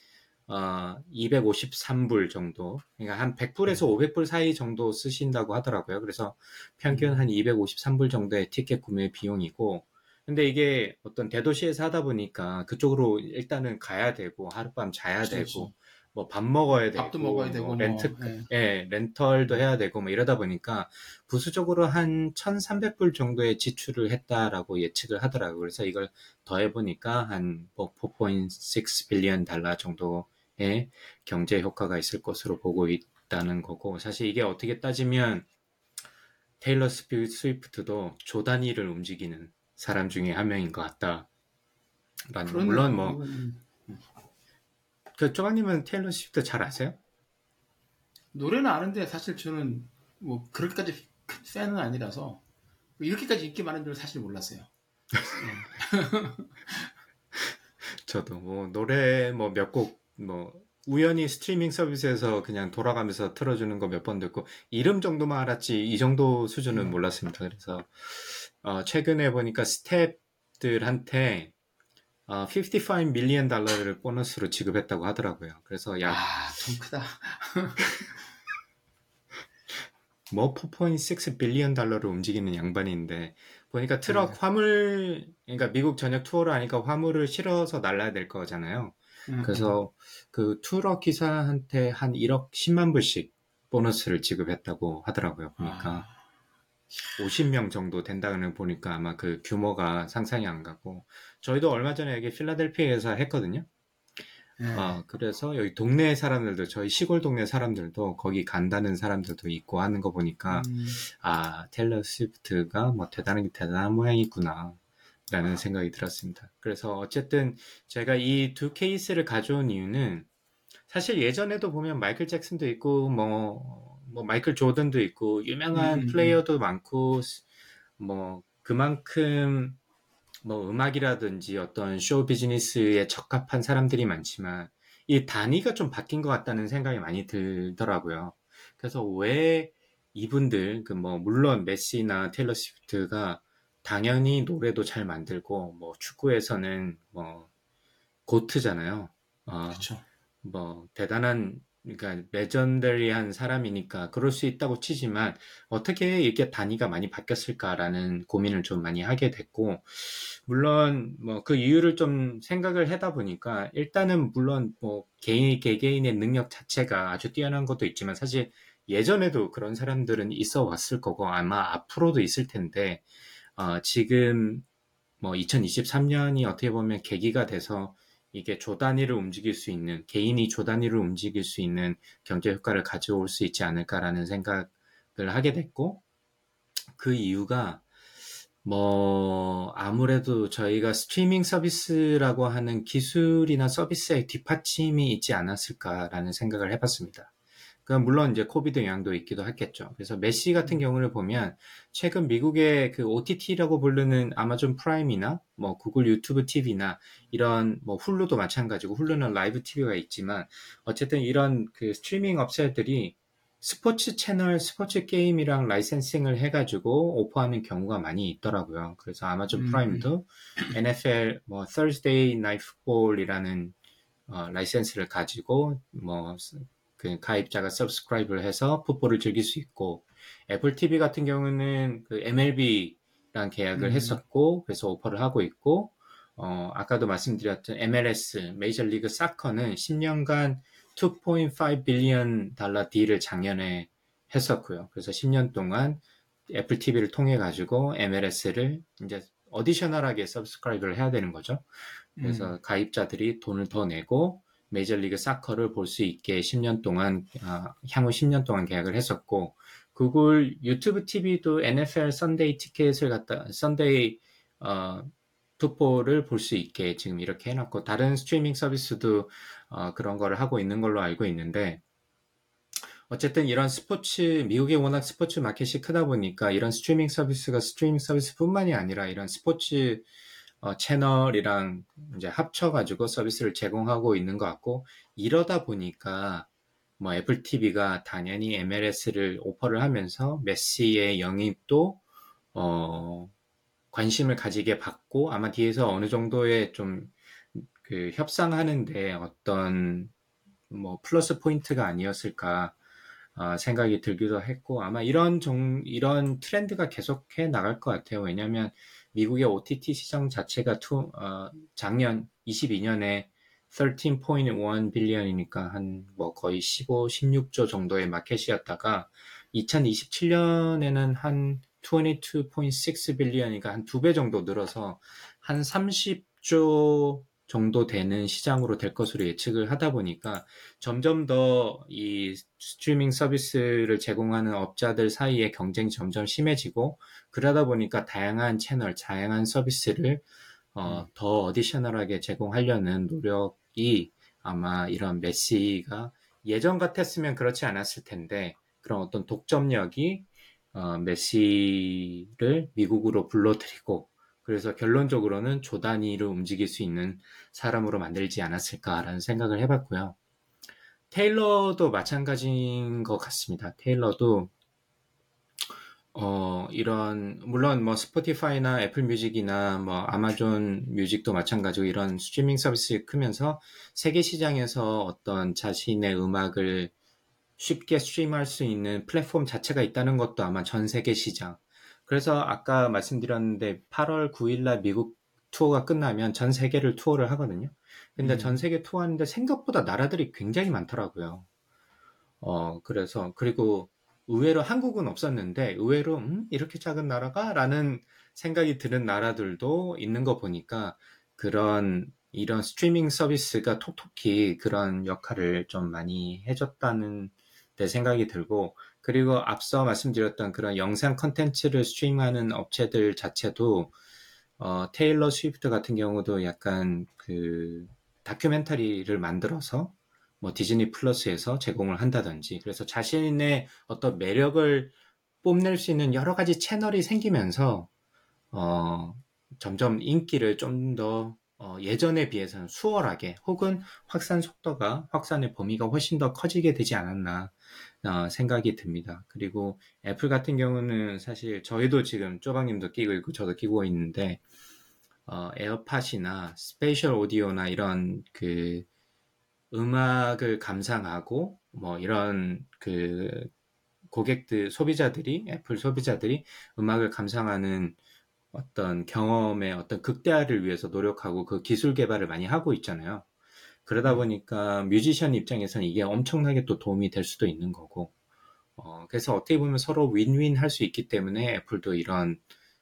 어, 253불 정도. 그러니까 한 100불에서 500불 사이 정도 쓰신다고 하더라고요. 그래서 평균 한 253불 정도의 티켓 구매 비용이고, 근데 이게 어떤 대도시에서 하다 보니까 그쪽으로 일단은 가야 되고, 하룻밤 자야 그렇지. 되고, 뭐 밥 먹어야 되고, 밥도 먹어야 되고, 뭐 렌트, 네. 예, 렌털도 해야 되고, 뭐 이러다 보니까 부수적으로 한 1,300불 정도의 지출을 했다라고 예측을 하더라고요. 그래서 이걸 더해보니까 한 뭐 4.6 빌리언 달러 정도 의 경제 효과가 있을 것으로 보고 있다는 거고 사실 이게 어떻게 따지면 테일러 스위프트도 조 단위를 움직이는 사람 중에 한 명인 것 같다. 라는 물론 뭐 그 쪼박님은 테일러 스위프트 잘 아세요? 노래는 아는데 사실 저는 뭐 그렇게까지 팬은 아니라서 이렇게까지 인기 많은 줄 사실 몰랐어요. [laughs] 저도 뭐 노래 뭐 몇 곡 뭐 우연히 스트리밍 서비스에서 그냥 돌아가면서 틀어주는 거 몇 번 듣고 이름 정도만 알았지 이 정도 수준은 음. 몰랐습니다. 그래서 어, 최근에 보니까 스탭들한테 어, 55 밀리언 달러를 보너스로 지급했다고 하더라고요. 그래서 약 아, 좀 크다. [laughs] 뭐 4.6 빌리언 달러를 움직이는 양반인데 보니까 트럭 네. 화물 그러니까 미국 전역 투어를 하니까 화물을 실어서 날라야 될 거잖아요. 음, 그래서 그 트럭 기사한테 한 1억 10만 불씩 보너스를 지급했다고 하더라고요. 보니까 아, 50명 정도 된다는 보니까 아마 그 규모가 상상이 안 가고 저희도 얼마 전에 여기 필라델피아에서 했거든요. 네. 어, 그래서 여기 동네 사람들도 저희 시골 동네 사람들도 거기 간다는 사람들도 있고 하는 거 보니까 음, 아 테일러 스위프트가 뭐 대단한 게 대단한 모양이구나 라는 생각이 들었습니다. 그래서 어쨌든 제가 이 두 케이스를 가져온 이유는 사실 예전에도 보면 마이클 잭슨도 있고 뭐, 뭐 마이클 조던도 있고 유명한 음, 음, 플레이어도 많고 뭐 그만큼 뭐 음악이라든지 어떤 쇼 비즈니스에 적합한 사람들이 많지만 이 단위가 좀 바뀐 것 같다는 생각이 많이 들더라고요. 그래서 왜 이분들 그 뭐 물론 메시나 테일러 스위프트가 당연히 노래도 잘 만들고 뭐 축구에서는 뭐 고트잖아요. 어, 그렇죠. 뭐 대단한 그러니까 레전더리한 사람이니까 그럴 수 있다고 치지만 어떻게 이게 단위가 많이 바뀌었을까라는 고민을 좀 많이 하게 됐고 물론 뭐 그 이유를 좀 생각을 하다 보니까 일단은 물론 뭐 개인 개개인의 능력 자체가 아주 뛰어난 것도 있지만 사실 예전에도 그런 사람들은 있어 왔을 거고 아마 앞으로도 있을 텐데 어, 지금 뭐 2023년이 어떻게 보면 계기가 돼서 이게 조 단위를 움직일 수 있는 개인이 조 단위를 움직일 수 있는 경제 효과를 가져올 수 있지 않을까라는 생각을 하게 됐고 그 이유가 뭐 아무래도 저희가 스트리밍 서비스라고 하는 기술이나 서비스의 뒷받침이 있지 않았을까라는 생각을 해봤습니다. 그 물론 이제 COVID 영향도 있기도 했겠죠. 그래서 메시 같은 경우를 보면 최근 미국의 그 OTT라고 부르는 아마존 프라임이나 뭐 구글 유튜브 TV나 이런 뭐 훌루도 마찬가지고 훌루는 라이브 TV가 있지만 어쨌든 이런 그 스트리밍 업체들이 스포츠 채널, 스포츠 게임이랑 licensing을 해가지고 오퍼하는 경우가 많이 있더라고요. 그래서 아마존 음. 프라임도 NFL 뭐 Thursday Night Football이라는 어, 라이센스를 가지고 뭐 그 가입자가 subscribe를 해서 football을 즐길 수 있고 애플 TV 같은 경우는 그 MLB랑 계약을 음. 했었고 그래서 오퍼를 하고 있고 어, 아까도 말씀드렸던 MLS 메이저 리그 사커는 10년간 2.5 billion 달러 deal을 작년에 했었고요. 그래서 10년 동안 애플 TV를 통해 가지고 MLS를 이제 additional하게 subscribe를 해야 되는 거죠. 그래서 음, 가입자들이 돈을 더 내고 메이저리그 사커를 볼 수 있게 10년 동안 아, 향후 10년 동안 계약을 했었고 구글 유튜브 TV도 NFL 선데이 티켓을 갖다 Sunday 어, football을 볼수 있게 지금 이렇게 해놨고 다른 스트리밍 서비스도 어, 그런 거를 하고 있는 걸로 알고 있는데 어쨌든 이런 스포츠 미국이 워낙 스포츠 마켓이 크다 보니까 이런 스트리밍 서비스가 스트리밍 서비스뿐만이 아니라 이런 스포츠 어, 채널이랑 이제 합쳐가지고 서비스를 제공하고 있는 것 같고 이러다 보니까 뭐 애플 TV가 당연히 MLS를 오퍼를 하면서 메시의 영입도 어, 관심을 가지게 됐고 아마 뒤에서 어느 정도의 좀 그 협상하는데 어떤 뭐 플러스 포인트가 아니었을까 어, 생각이 들기도 했고 아마 이런 종 이런 트렌드가 계속해 나갈 것 같아요. 왜냐하면 미국의 OTT 시장 자체가 two, 어, 작년 22년에 13.1 billion이니까 한 뭐 거의 15, 16조 정도의 마켓이었다가 2027년에는 한 22.6 billion이니까 한 두 배 정도 늘어서 한 30조 정도 되는 시장으로 될 것으로 예측을 하다 보니까 점점 더 이 스트리밍 서비스를 제공하는 업자들 사이의 경쟁이 점점 심해지고 그러다 보니까 다양한 채널, 다양한 서비스를 어, 더 어디셔널하게 제공하려는 노력이 아마 이런 메시가 예전 같았으면 그렇지 않았을 텐데 그런 어떤 독점력이 어, 메시를 미국으로 불러들이고 그래서 결론적으로는 조 단위로 움직일 수 있는 사람으로 만들지 않았을까라는 생각을 해봤고요. 테일러도 마찬가지인 것 같습니다. 테일러도 어, 이런, 물론 뭐 스포티파이나 애플 뮤직이나 뭐 아마존 뮤직도 마찬가지고 이런 스트리밍 서비스 크면서 세계 시장에서 어떤 자신의 음악을 쉽게 stream할 수 있는 플랫폼 자체가 있다는 것도 아마 전 세계 시장. 그래서 아까 말씀드렸는데 8월 9일날 미국 투어가 끝나면 전 세계를 투어를 하거든요. 근데 음. 전 세계 투어하는데 생각보다 나라들이 굉장히 많더라고요. 어, 그래서, 그리고 의외로 한국은 없었는데, 의외로, 음, 이렇게 작은 나라가? 라는 생각이 드는 나라들도 있는 거 보니까, 그런, 이런 스트리밍 서비스가 톡톡히 그런 역할을 좀 많이 해줬다는 내 생각이 들고, 그리고 앞서 말씀드렸던 그런 영상 컨텐츠를 스트리밍하는 업체들 자체도, 어, 테일러 스위프트 같은 경우도 약간 그 다큐멘터리를 만들어서 뭐 디즈니 플러스에서 제공을 한다든지 그래서 자신의 어떤 매력을 뽐낼 수 있는 여러 가지 채널이 생기면서 어, 점점 인기를 좀 더 어, 예전에 비해서는 수월하게 혹은 확산 속도가 확산의 범위가 훨씬 더 커지게 되지 않았나 어, 생각이 듭니다. 그리고 애플 같은 경우는 사실 저희도 지금 쪼방님도 끼고 있고 저도 끼고 있는데 어, 에어팟이나 spatial audio나 이런 그 음악을 감상하고 뭐 이런 그 고객들 소비자들이 애플 소비자들이 음악을 감상하는 어떤 경험의 어떤 극대화를 위해서 노력하고 그 기술 개발을 많이 하고 있잖아요. 그러다 보니까 뮤지션 입장에서는 이게 엄청나게 또 도움이 될 수도 있는 거고, 어, 그래서 어떻게 보면 서로 윈윈 할 수 있기 때문에 애플도 이런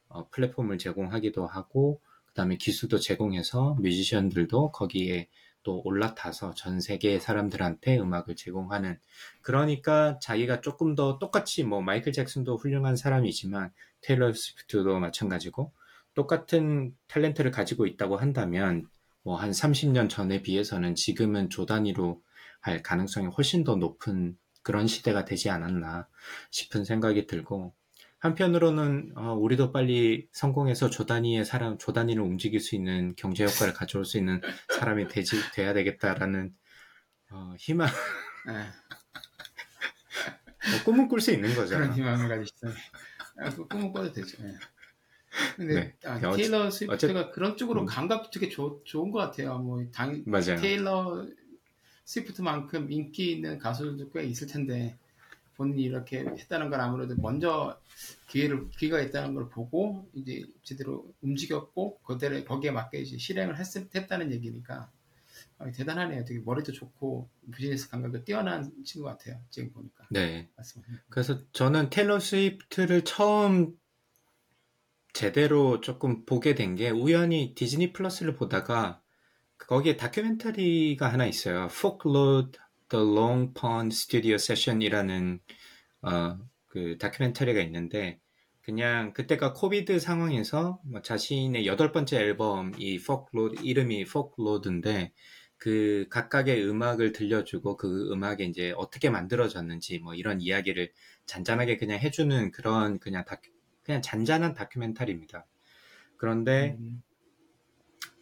어, 플랫폼을 제공하기도 하고, 그 다음에 기술도 제공해서 뮤지션들도 거기에 또 올라타서 전 세계 사람들한테 음악을 제공하는. 그러니까 자기가 조금 더 똑같이 뭐 마이클 잭슨도 훌륭한 사람이지만 테일러 스위프트도 마찬가지고 똑같은 탤런트를 가지고 있다고 한다면 뭐 한 30년 전에 비해서는 지금은 조 단위로 할 가능성이 훨씬 더 높은 그런 시대가 되지 않았나 싶은 생각이 들고 한편으로는 어, 우리도 빨리 성공해서 조 단위의 사람, 조 단위를 움직일 수 있는 경제 효과를 가져올 수 있는 사람이 되지 돼야 되겠다라는 어, 희망, 네, 뭐 꿈을 꿀수 있는 거죠. 그런 희망을 가지시죠. 아, 그 꿈은 꿔도 되죠. 네. 근데 네. 아, 어째- 테일러 스위프트가 어째- 그런 쪽으로 음. 감각이 되게 좋, 좋은 것 같아요. 뭐 당, 맞아요. 테일러 스위프트만큼 인기 있는 가수들도 꽤 있을 텐데 본인이 이렇게 했다는 건 아무래도 먼저 기회를 기회가 있다는 걸 보고 이제 제대로 움직였고 그대로 거기에 맞게 이제 실행을 했, 했다는 얘기니까 아, 대단하네요. 되게 머리도 좋고 비즈니스 감각도 뛰어난 친구 같아요. 지금 보니까 네. 맞습니다. 그래서 저는 테일러 스위프트를 처음 제대로 조금 보게 된 게 우연히 디즈니 플러스를 보다가 거기에 다큐멘터리가 하나 있어요. Folklore The Long Pond Studio Session이라는 어, 그 다큐멘터리가 있는데 그냥 그때가 코비드 상황에서 뭐 자신의 여덟 번째 앨범 이 Folklore 이름이 Folklore인데 그 각각의 음악을 들려주고 그 음악이 이제 어떻게 만들어졌는지 뭐 이런 이야기를 잔잔하게 그냥 해주는 그런 그냥 다큐, 그냥 잔잔한 다큐멘터리입니다. 그런데 음,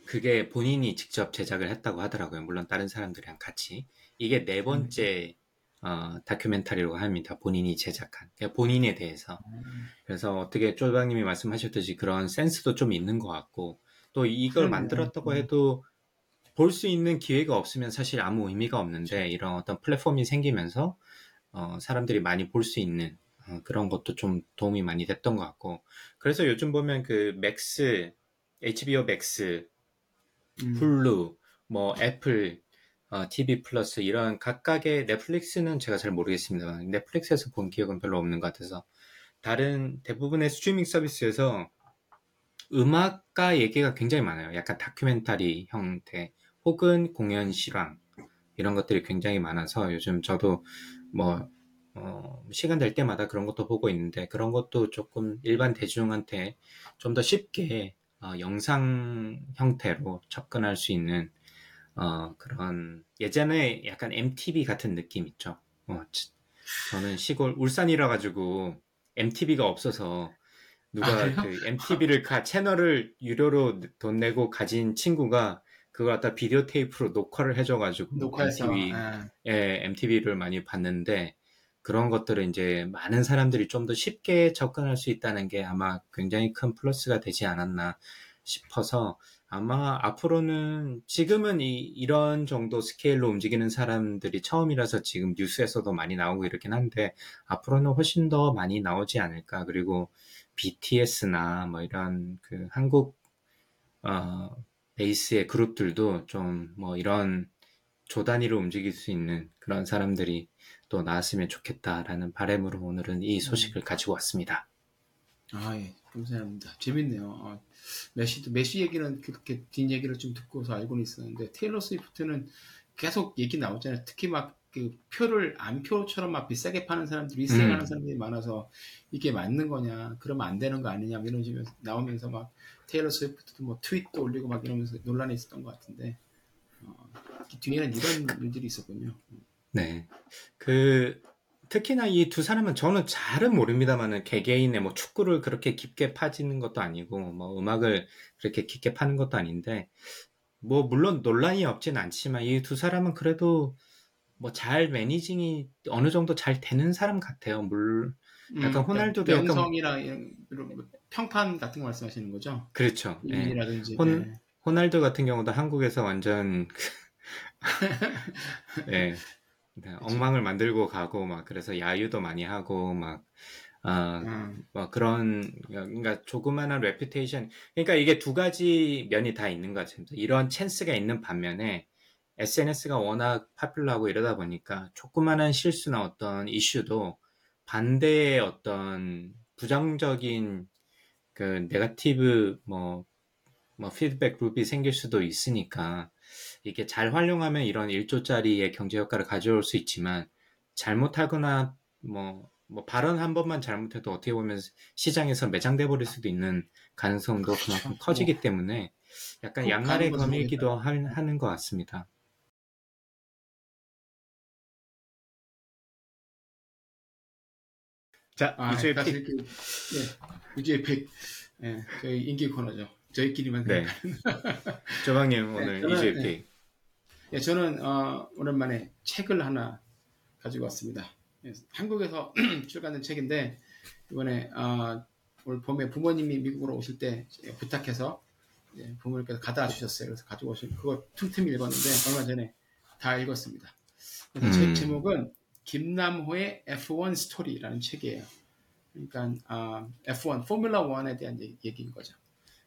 그게 본인이 직접 제작을 했다고 하더라고요. 물론 다른 사람들이랑 같이. 이게 네 번째 어, 다큐멘터리라고 합니다. 본인이 제작한. 그러니까 본인에 대해서. 그래서 어떻게 쫄방님이 말씀하셨듯이 그런 센스도 좀 있는 것 같고 또 이걸. 만들었다고 음. 해도 볼 수 있는 기회가 없으면 사실 아무 의미가 없는데 이런 어떤 플랫폼이 생기면서 어, 사람들이 많이 볼 수 있는 어, 그런 것도 좀 도움이 많이 됐던 것 같고 그래서 요즘 보면 그 맥스, HBO 맥스, 음. 훌루, 뭐 애플, 어, TV 플러스 이런 각각의 넷플릭스는 제가 잘 모르겠습니다. 넷플릭스에서 본 기억은 별로 없는 것 같아서 다른 대부분의 스트리밍 서비스에서 음악가 얘기가 굉장히 많아요. 약간 다큐멘터리 형태 혹은 공연 실황 이런 것들이 굉장히 많아서 요즘 저도 뭐 어, 시간 될 때마다 그런 것도 보고 있는데 그런 것도 조금 일반 대중한테 좀 더 쉽게 어, 영상 형태로 접근할 수 있는 어, 그런 예전에 약간 MTV 같은 느낌 있죠. 어, 지- 저는 시골 울산이라 가지고 MTV가 없어서 누가 아? 그 MTV를 가 채널을 유료로 돈 내고 가진 친구가 그걸 갖다 비디오 테이프로 녹화를 해줘가지고 녹화해서 MTV 아, 예, MTV를 많이 봤는데 그런 것들을 이제 많은 사람들이 좀 더 쉽게 접근할 수 있다는 게 아마 굉장히 큰 플러스가 되지 않았나 싶어서 아마 앞으로는 지금은 이, 이런 정도 스케일로 움직이는 사람들이 처음이라서 지금 뉴스에서도 많이 나오고 이렇긴 한데 앞으로는 훨씬 더 많이 나오지 않을까. 그리고 BTS나 뭐 이런 그 한국 어, 베이스의 그룹들도 좀 뭐 이런 조 단위로 움직일 수 있는 그런 사람들이 또 나왔으면 좋겠다라는 바램으로 오늘은 이 소식을 가지고 왔습니다. 아, 예. 감사합니다. 재밌네요. 아, 메시도, 메시 얘기는 그렇게 뒷 얘기를 좀 듣고서 알고는 있었는데, 테일러 스위프트는 계속 얘기 나오잖아요. 특히 막 그 표를 안표처럼 막 비싸게 파는 사람들이, 리셀하는 음. 사람들이 많아서 이게 맞는 거냐, 그러면 안 되는 거 아니냐, 뭐 이런 식으로 나오면서 막 테일러 스위프트도 뭐 트윗도 올리고 막 이러면서 논란이 있었던 것 같은데, 어, 뒤에는 이런 일들이 있었군요. 네. 그, 특히나 이 두 사람은 저는 잘은 모릅니다만은 개개인의 뭐 축구를 그렇게 깊게 파지는 것도 아니고 뭐 음악을 그렇게 깊게 파는 것도 아닌데 뭐 물론 논란이 없진 않지만 이 두 사람은 그래도 뭐 잘 managing이 어느 정도 잘 되는 사람 같아요. 물 약간 호날두도 약간- 명성이랑 이런, 이런 뭐 평판 같은 거 말씀하시는 거죠? 그렇죠. 혼- 네. 호날두 같은 경우도 한국에서 완전 [laughs] 예. 네, 엉망을 만들고 가고 막 그래서 야유도 많이 하고 막 아, 음, 뭐 그런 그러니까 조그마한 reputation 그러니까 이게 두 가지 면이 다 있는 것 같습니다. 이런 찬스가 있는 반면에 SNS가 워낙 파퓰러하고 이러다 보니까 조그마한 실수나 어떤 이슈도 반대의 어떤 부정적인 그 네거티브 뭐, 뭐 피드백 룹이 생길 수도 있으니까 이게 잘 활용하면 이런 1조짜리의 경제 효과를 가져올 수 있지만 잘못하거나 뭐, 뭐 발언 한 번만 잘못해도 어떻게 보면 시장에서 매장돼 버릴 수도 있는 가능성도 그렇죠. 그만큼 커지기 때문에 약간 꼭 양날의 검이기도 하- 하는 것 같습니다. 자, 아, 이제 다시 이렇게, 네, 유주의 팩, 예, 저희 인기 코너죠. 저희끼리만. 네. 조방님 [laughs] 오늘 저는, 이주의 네. 픽. 예, 저는, 어, 오랜만에 책을 하나 가지고 왔습니다. 예, 한국에서 [clears throat] 출간된 책인데, 이번에, 어, 올 봄에 부모님이 미국으로 오실 때 제가 부탁해서 예, 부모님께서 가다 주셨어요. 그래서 가지고 오신, 그거 틈틈이 읽었는데, 얼마 전에 다 읽었습니다. 그래서 음. 책 제목은 김남호의 F1 스토리라는 책이에요. 그러니까 아, F1 포뮬러 1에 대한 얘기- 얘기인 거죠.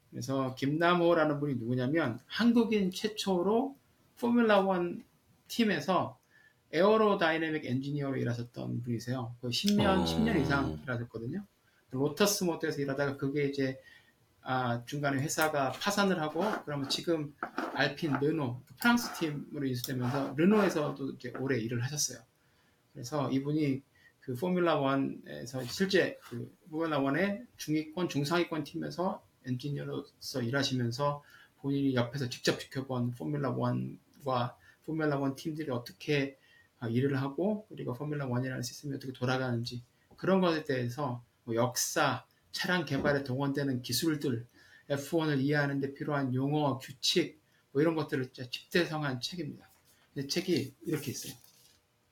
그래서 김남호라는 분이 누구냐면 한국인 최초로 포뮬러 1 팀에서 aerodynamic 엔지니어로 일하셨던 분이세요. 거의 10년, 어. 10년 이상 일하셨거든요. 로터스 모터에서 일하다가 그게 이제 아, 중간에 회사가 파산을 하고 그러면 지금 알핀 르노 그 프랑스 팀으로 인수되면서 르노에서도 이제 오래 일을 하셨어요. 그래서 이분이 그 포뮬라 1에서 실제 그 포뮬라 1의 중위권, 중상위권 팀에서 엔지니어로서 일하시면서 본인이 옆에서 직접 지켜본 포뮬라 1 과 포뮬라 1 팀들이 어떻게 아, 일을 하고 그리고 포뮬라 1이라는 시스템이 어떻게 돌아가는지 그런 것에 대해서 뭐 역사, 차량 개발에 동원되는 기술들, F1을 이해하는 데 필요한 용어, 규칙 뭐 이런 것들을 집대성한 책입니다. 근데 책이 이렇게 있어요.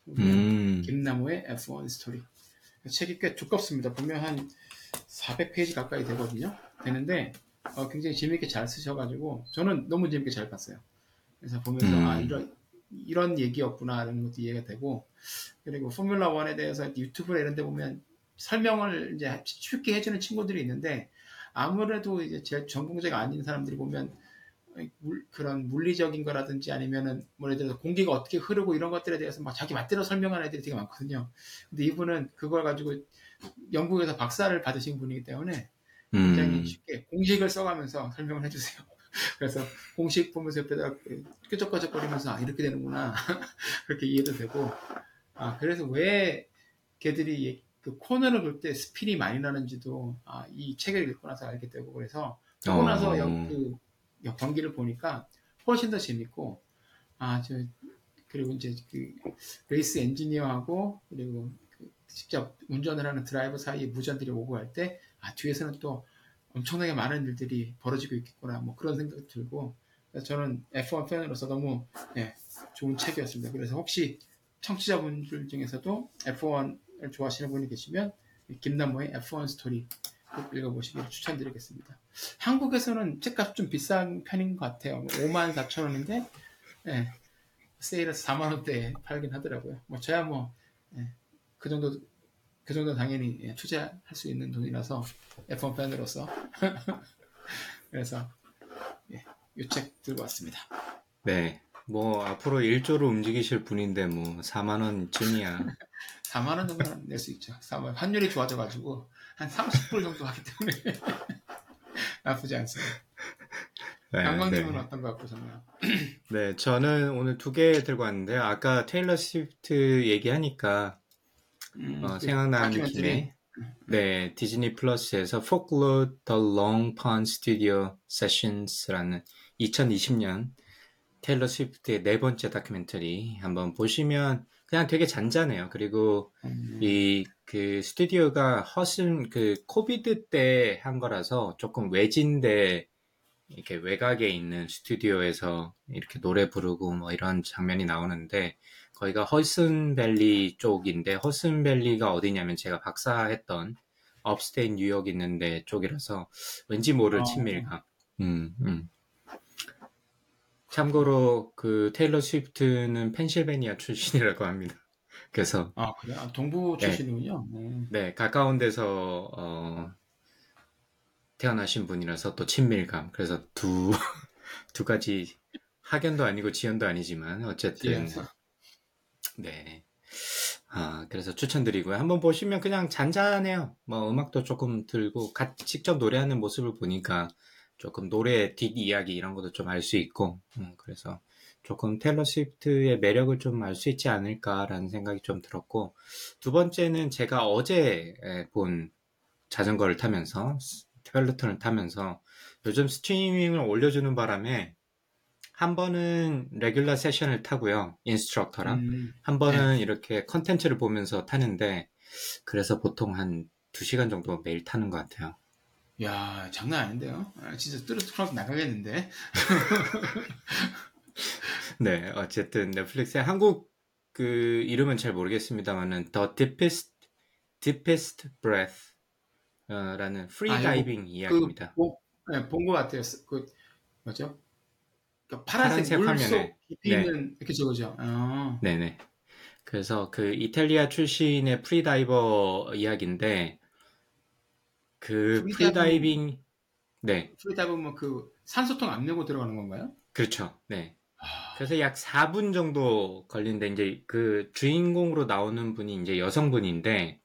음. 김나무의 F1 스토리. 책이 꽤 두껍습니다. 보면 한 400페이지 가까이 되거든요. 되는데 어, 굉장히 재밌게 잘 쓰셔가지고 저는 너무 재밌게 잘 봤어요. 그래서 보면서 음. 아 이런 이런 얘기였구나라는 것도 이해가 되고 그리고 포뮬라 1에 대해서 유튜브나 이런 데 보면 설명을 이제 쉽게 해주는 친구들이 있는데 아무래도 이제 제 전공자가 아닌 사람들이 보면 물- 그런 물리적인 거라든지 아니면은 뭐 예를 들어서 공기가 어떻게 흐르고 이런 것들에 대해서 막 자기 맛대로 설명하는 애들이 되게 많거든요. 근데 이분은 그걸 가지고 영국에서 박사를 받으신 분이기 때문에 굉장히 음. 쉽게 공식을 써가면서 설명을 해주세요. [laughs] 그래서 공식 보면서 옆에다가 끄적끄적거리면서 아 이렇게 되는구나 [laughs] 그렇게 이해도 되고 아 그래서 왜 걔들이 얘- 그 코너를 볼 때 스피이 많이 나는지도 아, 이 책을 읽고 나서 알게 되고 그래서 보고 나서 어. 영- 그 영- 경기를 보니까 훨씬 더 재밌고 아저 그리고 이제 그 레이스 엔지니어하고 그리고 그 직접 운전을 하는 드라이버 사이에 무전들이 오고 갈 때 아 뒤에서는 또 엄청나게 많은 일들이 벌어지고 있겠구나 뭐 그런 생각이 들고 저는 F1 팬으로서 너무 예, 좋은 책이었습니다. 그래서 혹시 청취자분들 중에서도 F1을 좋아하시는 분이 계시면 김남모의 F1 스토리 꼭 읽어보시길 추천드리겠습니다. 한국에서는 책값 좀 비싼 편인 것 같아요. 5만 4천 원인데, 예, 세일에서 4만 원대에 팔긴 하더라고요. 뭐 저야 뭐, 예, 그 정도, 그 정도 당연히 예, 투자할 수 있는 돈이라서 F1 팬으로서. [laughs] 그래서, 예, 이책 들고 왔습니다. 네. 뭐 앞으로 1조로 움직이실 분인데 뭐 4만 원쯤이야. 4만 [laughs] 원 정도는 낼 수 있죠. 4만 환율이 좋아져 가지고 한 30불 정도 하기 때문에 [laughs] 나쁘지 않습니다. 네, 양광님은 네. 어떤 거 갖고 오셨나요? 네, 저는 오늘 두 개 들고 왔는데 아까 테일러 스위프트 얘기하니까 음, 어, 그 생각나는. 김에 네, 디즈니 플러스에서 Folklore The Long Pond Studio Sessions라는 2020년 테일러 스위프트의 네 번째 다큐멘터리 한번 보시면 그냥 되게 잔잔해요. 그리고 음, 이그 스튜디오가 허드슨 그 코비드 때 한 거라서 조금 외진데 이렇게 외곽에 있는 스튜디오에서 이렇게 노래 부르고 뭐 이런 장면이 나오는데 거기가 허슨밸리 쪽인데 허슨밸리가 어디냐면 제가 박사했던 업스테인 뉴욕 있는데 쪽이라서 왠지 모를 어. 친밀감. 음, 음. 참고로 그 테일러 스위프트는 펜실베니아 출신이라고 합니다. [laughs] 그래서 아 그래? 아, 동부 네. 출신이군요. 음. 네, 가까운 데서 어, 태어나신 분이라서 또 친밀감. 그래서 두, [laughs] 두 가지 학연도 아니고 지연도 아니지만 어쨌든 뒤에서. 네. 아, 그래서 추천드리고요. 한번 보시면 그냥 잔잔해요. 뭐 음악도 조금 들고 같이 직접 노래하는 모습을 보니까 조금 노래 뒷 이야기 이런 것도 좀 알 수 있고 음, 그래서 조금 테일러 스위프트의 매력을 좀 알 수 있지 않을까라는 생각이 좀 들었고 두 번째는 제가 어제 에, 본 자전거를 타면서 펠루턴을 타면서 요즘 스트리밍을 올려주는 바람에 한 번은 regular session을 타고요 instructor랑 음, 한 번은 이렇게 컨텐츠를 보면서 타는데 그래서 보통 한 2시간 정도 매일 타는 것 같아요. 야 장난 아닌데요? 아, 진짜 뚜루뚜루 나가겠는데? [laughs] 네, 어쨌든 넷플릭스의 한국 그 이름은 잘 모르겠습니다만은 The Deepest Deepest Breath 어, 라는 프리 아, 다이빙 이야기입니다. 그, 네, 본것 같아요. 그 뭐죠? 그 파란색 파란색 화면에. 물속 깊이 네. 있는 그죠 그죠. 아, 네네. 그래서 그 이탈리아 출신의 프리다이버 이야기인데 그 프리다이빙- 프리다이빙 네 프리다 보면 그 산소통 안 내고 들어가는 건가요? 그렇죠. 네. 아, 그래서 약 4분 정도 걸리는데 이제 그 주인공으로 나오는 분이 이제 여성분인데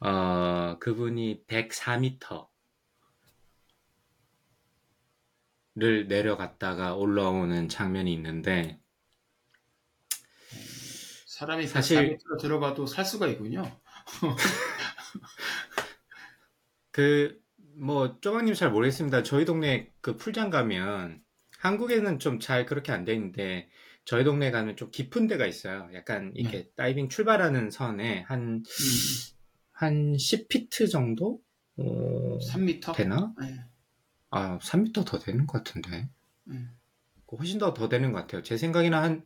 어 그분이 104m 를 내려갔다가 올라오는 장면이 있는데 사람이 사실- 들어가도 살 수가 있군요. [laughs] 그 뭐 쪼박님 잘 모르겠습니다. 저희 동네 그 풀장 가면 한국에는 좀 잘 그렇게 안돼 있는데 저희 동네 가면 좀 깊은 데가 있어요. 약간 이렇게 다이빙 출발하는 선에 한 음, 한 10피트 정도 어, 3m? 되나? 네. 아, 3m 더 되는 것 같은데. 음. 훨씬 더 더 되는 것 같아요. 제 생각에는 한,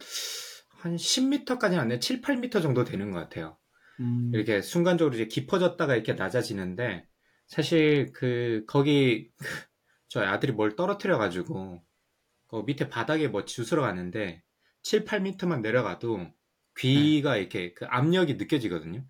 한 10m까지는 안 돼. 7, 8m 정도 되는 것 같아요. 음. 이렇게 순간적으로 이제 깊어졌다가 이렇게 낮아지는데, 사실 그, 거기, [laughs] 저희 아들이 뭘 떨어뜨려가지고, 그 밑에 바닥에 뭐 주스러 갔는데, 7, 8m만 내려가도 귀가 이렇게 그 압력이 느껴지거든요.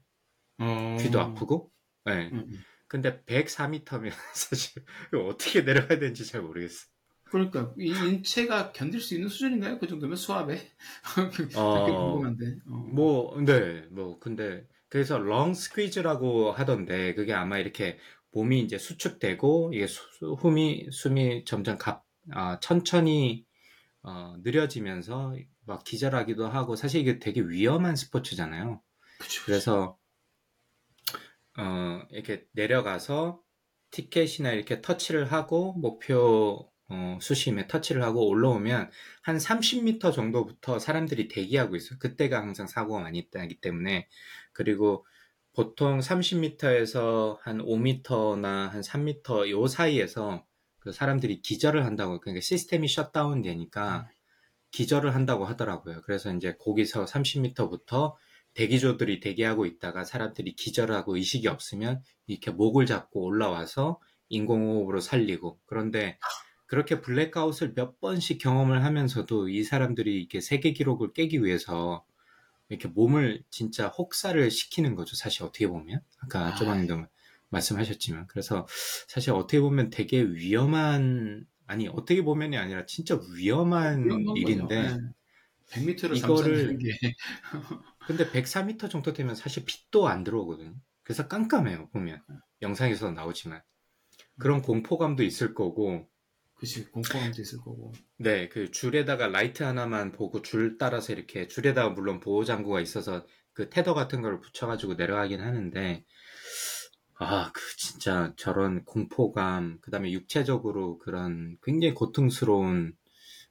어. 귀도 아프고. 네. 음, 음. 근데 104m면 [laughs] 사실 어떻게 내려가야 되는지 잘 모르겠어. 그러니까 이 인체가 견딜 수 있는 수준인가요? 그 정도면 수압에? [laughs] 어. 궁금한데. 어. 뭐, 네, 뭐, 근데, 그래서 long squeeze라고 하던데, 그게 아마 이렇게 몸이 이제 수축되고, 이게 수, 숨이, 숨이 점점 갑, 아, 천천히, 어, 느려지면서 막 기절하기도 하고, 사실 이게 되게 위험한 스포츠잖아요. 그쵸, 그쵸. 그래서, 어, 이렇게 내려가서 티켓이나 이렇게 터치를 하고, 목표, 어, 수심에 터치를 하고 올라오면 한 30m 정도부터 사람들이 대기하고 있어요. 그때가 항상 사고가 많이 나기 때문에. 그리고 보통 30m에서 한 5m나 한 3m 요 사이에서 그 사람들이 기절을 한다고, 그러니까 시스템이 셧다운 되니까 기절을 한다고 하더라고요. 그래서 이제 거기서 30m부터 대기조들이 대기하고 있다가 사람들이 기절하고 의식이 없으면 이렇게 목을 잡고 올라와서 인공호흡으로 살리고 그런데 그렇게 블랙아웃을 몇 번씩 경험을 하면서도 이 사람들이 이렇게 세계 기록을 깨기 위해서 이렇게 몸을 진짜 혹사를 시키는 거죠. 사실 어떻게 보면 아까 아. 조방님도 말씀하셨지만 그래서 사실 어떻게 보면 되게 위험한 아니 어떻게 보면이 아니라 진짜 위험한 일인데 거죠. 네. 100m를 이거를- 게 근데 104m 정도 되면 사실 빛도 안 들어오거든요. 그래서 깜깜해요 보면. 영상에서 나오지만. 그런 공포감도 있을 거고. 그치 공포감도 있을 거고. 네, 그 줄에다가 라이트 하나만 보고 줄 따라서 이렇게 줄에다가 물론 보호 장구가 있어서 그 테더 같은 걸 붙여가지고 내려가긴 하는데 아, 그 진짜 저런 공포감, 그 다음에 육체적으로 그런 굉장히 고통스러운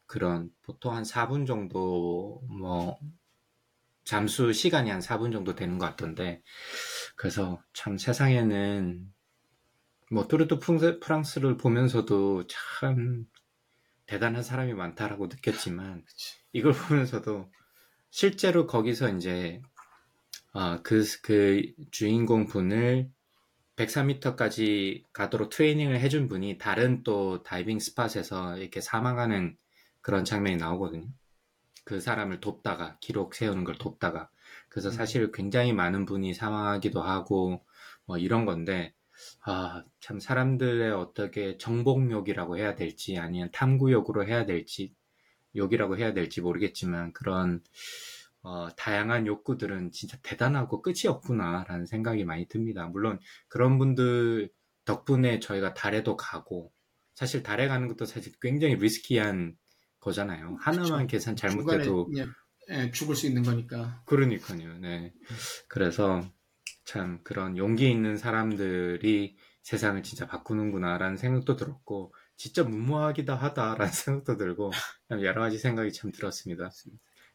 그런 보통 한 4분 정도 뭐 잠수 시간이 한 4분 정도 되는 것 같던데 그래서 참 세상에는 뭐 프랑스- 프랑스를 보면서도 참 대단한 사람이 많다라고 느꼈지만. 이걸 보면서도 실제로 거기서 이제 아, 그, 그 주인공 분을 103m까지 가도록 트레이닝을 해준 분이 다른 또 다이빙 스팟에서 이렇게 사망하는 그런 장면이 나오거든요. 그 사람을 돕다가, 기록 세우는 걸 돕다가. 그래서 음. 사실 굉장히 많은 분이 사망하기도 하고, 뭐 이런 건데, 아, 참 사람들의 어떻게 정복욕이라고 해야 될지, 아니면 탐구욕으로 해야 될지, 욕이라고 해야 될지 모르겠지만, 그런, 어, 다양한 욕구들은 진짜 대단하고 끝이 없구나라는 생각이 많이 듭니다. 물론 그런 분들 덕분에 저희가 달에도 가고 사실 달에 가는 것도 사실 굉장히 리스키한 거잖아요. 하나만 계산 잘못해도 중간에 그냥, 예, 죽을 수 있는 거니까 그러니까요. 네. 그래서 참 그런 용기 있는 사람들이 세상을 진짜 바꾸는구나라는 생각도 들었고 진짜 무모하기도 하다라는 [laughs] 생각도 들고 여러 가지 생각이 참 들었습니다.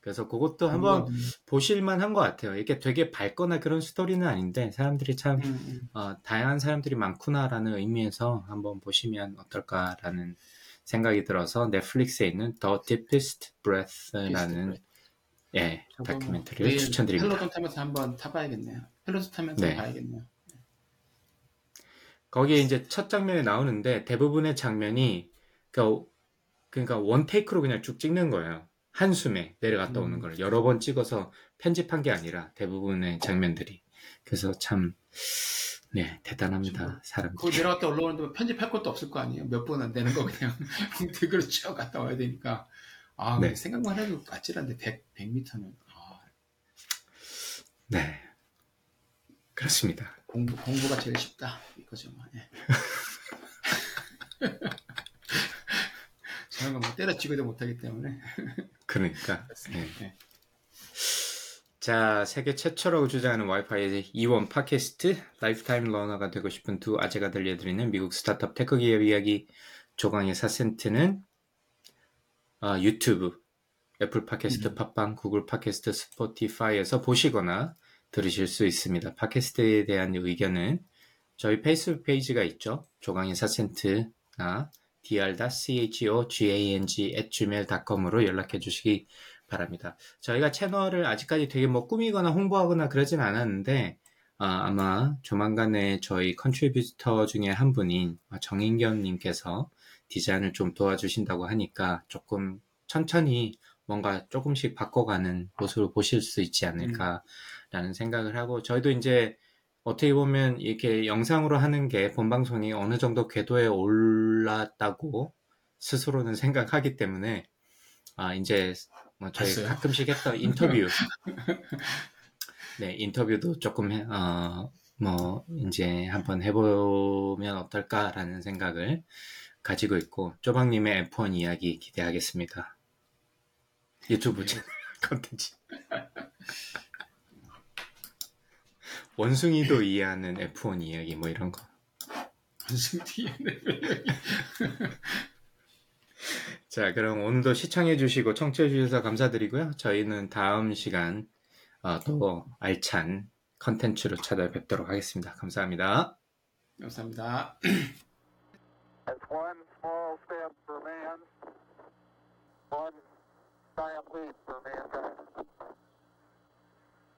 그래서 그것도 한번 음, 보실만 한것 같아요. 이게 되게 밝거나 그런 스토리는 아닌데 사람들이 참 음, 음. 어, 다양한 사람들이 많구나라는 의미에서 한번 보시면 어떨까라는 생각이 들어서 넷플릭스에 있는 The Deepest Breath라는 예 다큐멘터리를 추천드립니다. 펠로톤 타면서 한번 타봐야겠네요. 펠로톤 타면서 네. 봐야겠네요. 거기에 이제 첫 장면에 나오는데 대부분의 장면이 그러니까, 그러니까 one take로 그냥 쭉 찍는 거예요. 한숨에 내려갔다 오는 음. 걸 여러 번 찍어서 편집한 게 아니라 대부분의 장면들이 그래서 참 네, 대단합니다. 그거 사람들이. 내려갔다 올라오는데 편집할 것도 없을 거 아니에요. 몇 분 안 되는 거 그냥 [laughs] 그걸 쭉 갔다 와야 되니까. 아, 네. 생각만 해도 아찔한데 100, 100m는 아, 네. 그렇습니다. 공부 공부가 제일 쉽다 이거죠. 뭐. 예. [laughs] [laughs] 저런 거뭐 때려치고도 못하기 때문에. 그러니까. 네. 네. 자, 세계 최초라고 주장하는 와이파이 이원 팟캐스트 lifetime learner가 되고 싶은 두 아재가 들려드리는 미국 스타트업 tech 기업 이야기 조강의 4센트는 아, 유튜브, 애플 팟캐스트, 음. 팟빵, 구글 팟캐스트, 스포티파이에서 보시거나 들으실 수 있습니다. 팟캐스트에 대한 의견은 저희 페이스북 페이지가 있죠. 조강의 4센트나 dr.chogang@gmail.com으로 연락해 주시기 바랍니다. 저희가 채널을 아직까지 되게 뭐 꾸미거나 홍보하거나 그러진 않았는데 아, 마 조만간에 저희 contributor 중에 한 분인 정인견님께서 디자인을 좀 도와주신다고 하니까 조금 천천히 뭔가 조금씩 바꿔가는 모습을 보실 수 있지 않을까라는 생각을 하고 저희도 이제 어떻게 보면 이렇게 영상으로 하는 게 본방송이 어느 정도 궤도에 올랐다고 스스로는 생각하기 때문에 아 이제 뭐 저희 봤어요? 가끔씩 했던 [laughs] 인터뷰. 네 인터뷰도 조금 해, 어, 뭐 이제 한번 해보면 어떨까라는 생각을 가지고 있고 쪼박님의 F1 이야기 기대하겠습니다. 유튜브 채널. [laughs] 컨텐츠. 원숭이도 이해하는 F1 이야기 뭐 이런 거. 무슨 뒤에 자, 그럼 오늘도 시청해주시고 청취해주셔서 감사드리고요. 저희는 다음 시간 어, 또 알찬 컨텐츠로 찾아뵙도록 하겠습니다. 감사합니다. 감사합니다.